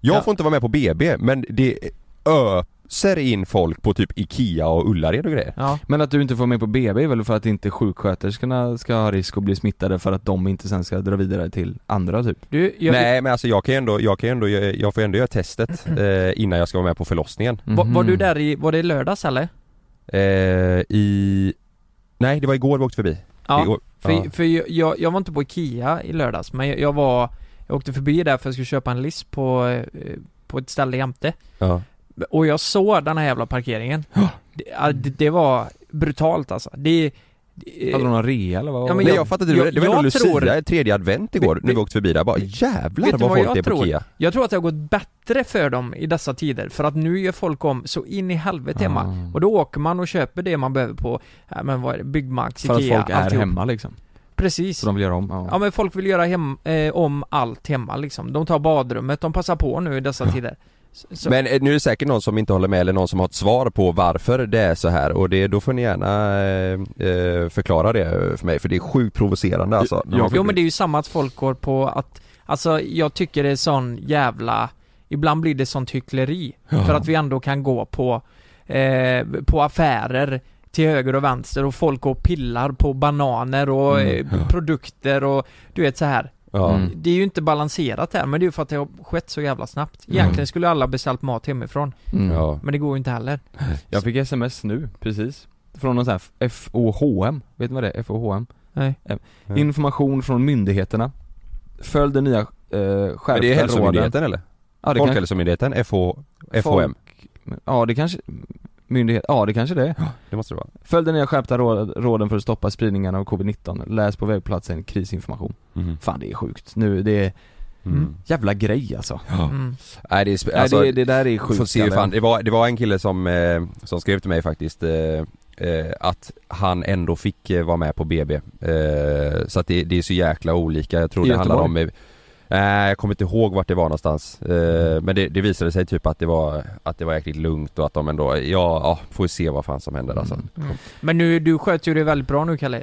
Jag Ja. får inte vara med på BB men det öser in folk på typ IKEA och Ullared och grejer. Ja. Men att du inte får med på BB är väl för att inte sjuksköterskorna ska ha risk att bli smittade för att de inte sen ska dra vidare till andra typ? Du, jag, Nej men alltså jag kan ju ändå, jag kan ju ändå, jag får ändå göra testet eh, innan jag ska vara med på förlossningen. var, var du Mhm. där i, var det i lördags eller? Eh, I... Nej det var igår vi åkte förbi. Ja, Igår. för, Ja. för jag- jag, jag var inte på IKEA i lördags, men jag, jag var Jag åkte förbi där för att jag skulle köpa en list på, eh, på ett ställe jämte Ja. Och jag såg den här jävla parkeringen det, det, det var brutalt alltså Det... det Hade de någon rea eller vad? Ja, men jag- jag, fattade inte, jag- det var ändå jag tror- Lucia, tredje advent igår Vet- när vi åkte förbi där, bara jävlar vad vad folk jag är på tror? Ikea Jag tror att det har gått bättre för dem i dessa tider, för att nu gör folk om så in i helvete hemma Ah. Och då åker man och köper det man behöver på, ja, men vad är det, Byggmax, För att Ikea, folk är alltihop. hemma liksom. Precis Så de vill göra om? Ja. Ja men folk vill göra hem, eh, om allt hemma liksom. De tar badrummet, de passar på nu i dessa tider. Så, Men eh, nu är det säkert någon som inte håller med eller någon som har ett svar på varför det är så här och det, då får ni gärna eh, eh, förklara det för mig för det är sjukt provocerande alltså. Ja, jo men det är ju samma att folk går på att, alltså jag tycker det är sån jävla, ibland blir det sånt hyckleri. Ja. För att vi ändå kan gå på, eh, på affärer till höger och vänster och folk går och pillar på bananer och Mm, eh, produkter och du vet så här. Ja. Mm. Det är ju inte balanserat här, men det är ju för att det har skett så jävla snabbt. Egentligen skulle alla beställt mat hemifrån, Mm. Ja. men det går ju inte heller. Jag fick sms nu, precis. Från någon sån här FOHM, vet ni vad det är? FOHM? Nej. Information från myndigheterna. Följ den nya eh, skärpta Men det är hälsomyndigheten råden. eller? Ja, det Folkhälsomyndigheten, FH, FHM? Folk, ja det kanske, myndighet, ja det kanske det är. Det måste det vara. Följ de nya skärpta råd, råden för att stoppa spridningen av covid-19. Läs på webbplatsen krisinformation. Mhm. Fan det är sjukt. Nu, det är Mm. jävla grej alltså. Mm. Nej det är, sp- Nej, alltså, det, det där är sjukt. får se fan, det var, det var en kille som, eh, som skrev till mig faktiskt eh, eh, att han ändå fick eh, vara med på BB. Eh, så att det, det är så jäkla olika, jag tror I det handlar om? Nej jag kommer inte ihåg vart det var någonstans. Eh, men det, det visade sig typ att det var, att det var jäkligt lugnt och att de ändå, ja, ja får se vad fan som händer alltså. Mm. Men nu, du sköter ju det väldigt bra nu Kalle.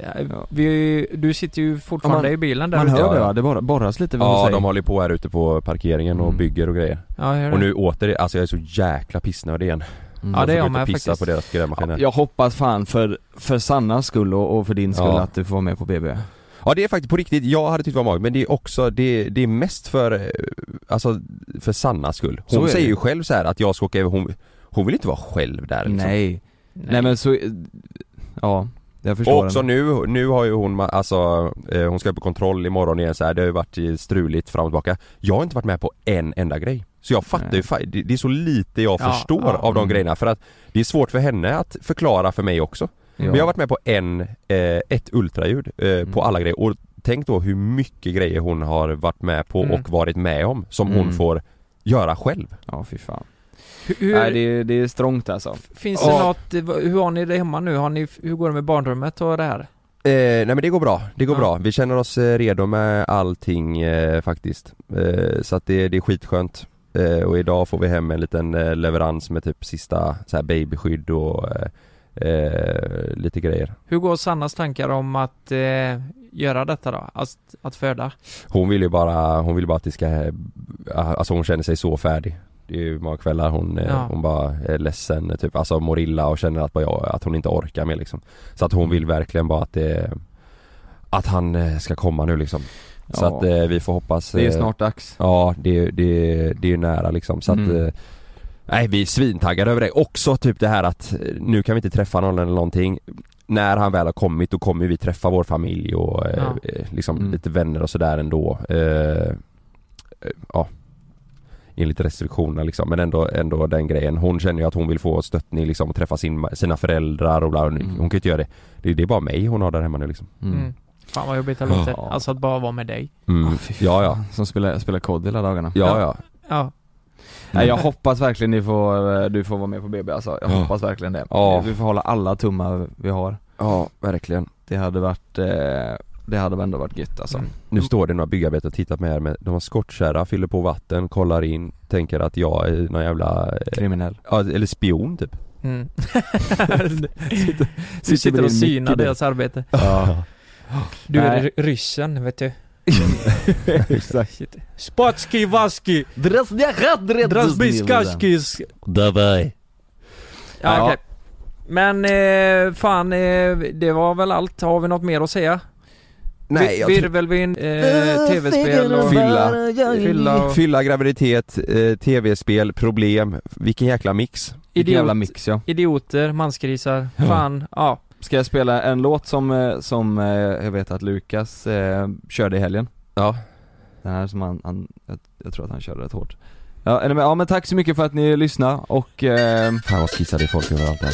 Vi, du sitter ju fortfarande Ja, man- i bilen där Man ute. hör det va? Det borra- borras lite Ja säger. de håller på här ute på parkeringen och Mm. bygger och grejer. Ja, Och nu åter, alltså jag är så jäkla pissnödig igen. Mm. Ja, det är Jag med pissa faktiskt. på deras grävmaskiner. Jag hoppas fan för, för Sannas skull och, och för din skull Ja. att du får vara med på BB. Ja det är faktiskt på riktigt, jag hade tyckt det var magigt men det är också, det, det är mest för, eh, alltså för Sannas skull. Hon säger ju. själv så här att jag ska åka över, hon, hon vill inte vara själv där liksom. Nej. Nej. men så, ja, jag förstår Och också henne. nu, nu har ju hon, alltså, eh, hon ska på kontroll imorgon igen så här. det har ju varit eh, struligt fram och tillbaka. Jag har inte varit med på en enda grej. Så jag fattar ju, det, det är så lite jag Ja, förstår ja. av de Mm. grejerna för att det är svårt för henne att förklara för mig också. Ja. Men jag har varit med på en, eh, ett ultraljud eh, Mm. på alla grejer och tänk då hur mycket grejer hon har varit med på Mm. och varit med om som hon Mm. får göra själv. Ja fy fan. Hur, Nej det, är- det är strångt alltså. Finns det Ja. något, hur har ni det hemma nu? Har ni, hur går det med barnrummet och det här? Eh, nej men det går bra, det går Ja. bra. Vi känner oss eh, redo med allting eh, faktiskt. Eh, så att det, det är skitskönt. Eh, och idag får vi hem en liten eh, leverans med typ sista så här babyskydd och eh, lite grejer. Hur går Sannas tankar om att eh, göra detta då? Att, att föda? Hon vill ju bara, hon vill bara att det ska, eh, alltså hon känner sig så färdig. Det är ju många kvällar hon, eh, Ja. hon bara är ledsen, typ alltså mår illa och känner att, bara, jag- att hon inte orkar mer liksom. Så att hon vill verkligen bara att det, att han eh, ska komma nu liksom. Så Ja. att eh, vi får hoppas Det är snart dags. Ja det, det, det är ju nära liksom så att Mm. eh, Nej vi är svintaggade över det. Också typ det här att eh, nu kan vi inte träffa någon eller någonting När han väl har kommit då kommer vi träffa vår familj och eh, Ja. eh, liksom Mm. lite vänner och sådär ändå eh, eh, Ja Enligt restriktionerna liksom men ändå, ändå den grejen. Hon känner ju att hon vill få stöttning liksom och träffa sin, sina föräldrar och bla, hon Mm. kan ju inte göra det. det Det är bara mig hon har där hemma nu liksom Mm. Mm. Fan vad jobbigt det låter. Ja. Alltså att bara vara med dig. mm. Ah, Ja ja. Som spelar, spelar kod hela dagarna. ja ja Ja. Nej jag hoppas verkligen ni får, eh, du får vara med på BB alltså. Jag Ja. hoppas verkligen det. Ja. Vi får hålla alla tummar vi har. Ja verkligen Det hade varit, eh, det hade ändå varit gött alltså. Mm. Nu står det några byggarbetare och tittar på mig här med, de har skottkärra, fyller på vatten, kollar in, tänker att jag är någon jävla, eh, Kriminell. ja, eller spion typ Mm. sitter du sitter och synar deras arbete. Ja, Du är ryssen, vet du. Exakt. Spatski vaski, drasbiskaskis. Давай Ja, Ja. okej. Men eh, fan, eh, det var väl allt. Har vi något mer att säga? Nej, jag Vi- tror- Virvelvind, eh, tv-spel och... Fylla. Fylla och... Fylla, graviditet, eh, tv-spel, problem, vilken jäkla mix Vilken jävla Idiot, mix ja. idioter, mansgrisar, fan, ja. Ska jag spela en låt som, eh, som eh, jag vet att Lukas eh, körde i helgen? Ja, Den här som han, han jag, jag tror att han körde rätt hårt Ja, är med? ja men tack så mycket för att ni lyssnade och eh, fan vad är folk överallt här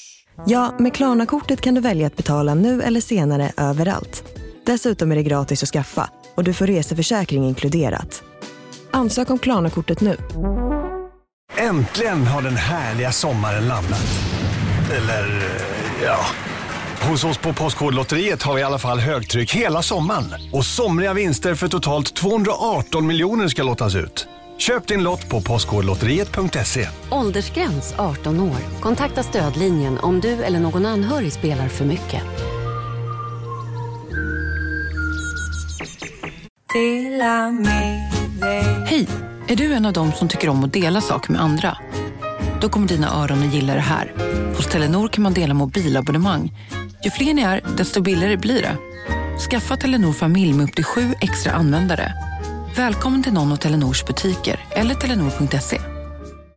Ja, med Klarna-kortet kan du välja att betala nu eller senare överallt. Dessutom är det gratis att skaffa och du får reseförsäkring inkluderat. Ansök om Klarna-kortet nu. Äntligen har den härliga sommaren landat. Eller, eh, ja. Hos oss på Postkodlotteriet har vi i alla fall högtryck hela sommaren. Och somriga vinster för totalt 218 miljoner ska lottas ut. Köp din lott på Postkodlotteriet.se. Åldersgräns 18 år. Kontakta stödlinjen om du eller någon anhörig spelar för mycket. Hej! Är du en av dem som tycker om att dela saker med andra? Då kommer dina öron att gilla det här. Hos Telenor kan man dela mobilabonnemang. Ju fler ni är, desto billigare blir det. Skaffa Telenor familj med upp till sju extra användare. Välkommen till någon av Telenors butiker eller telenor.se.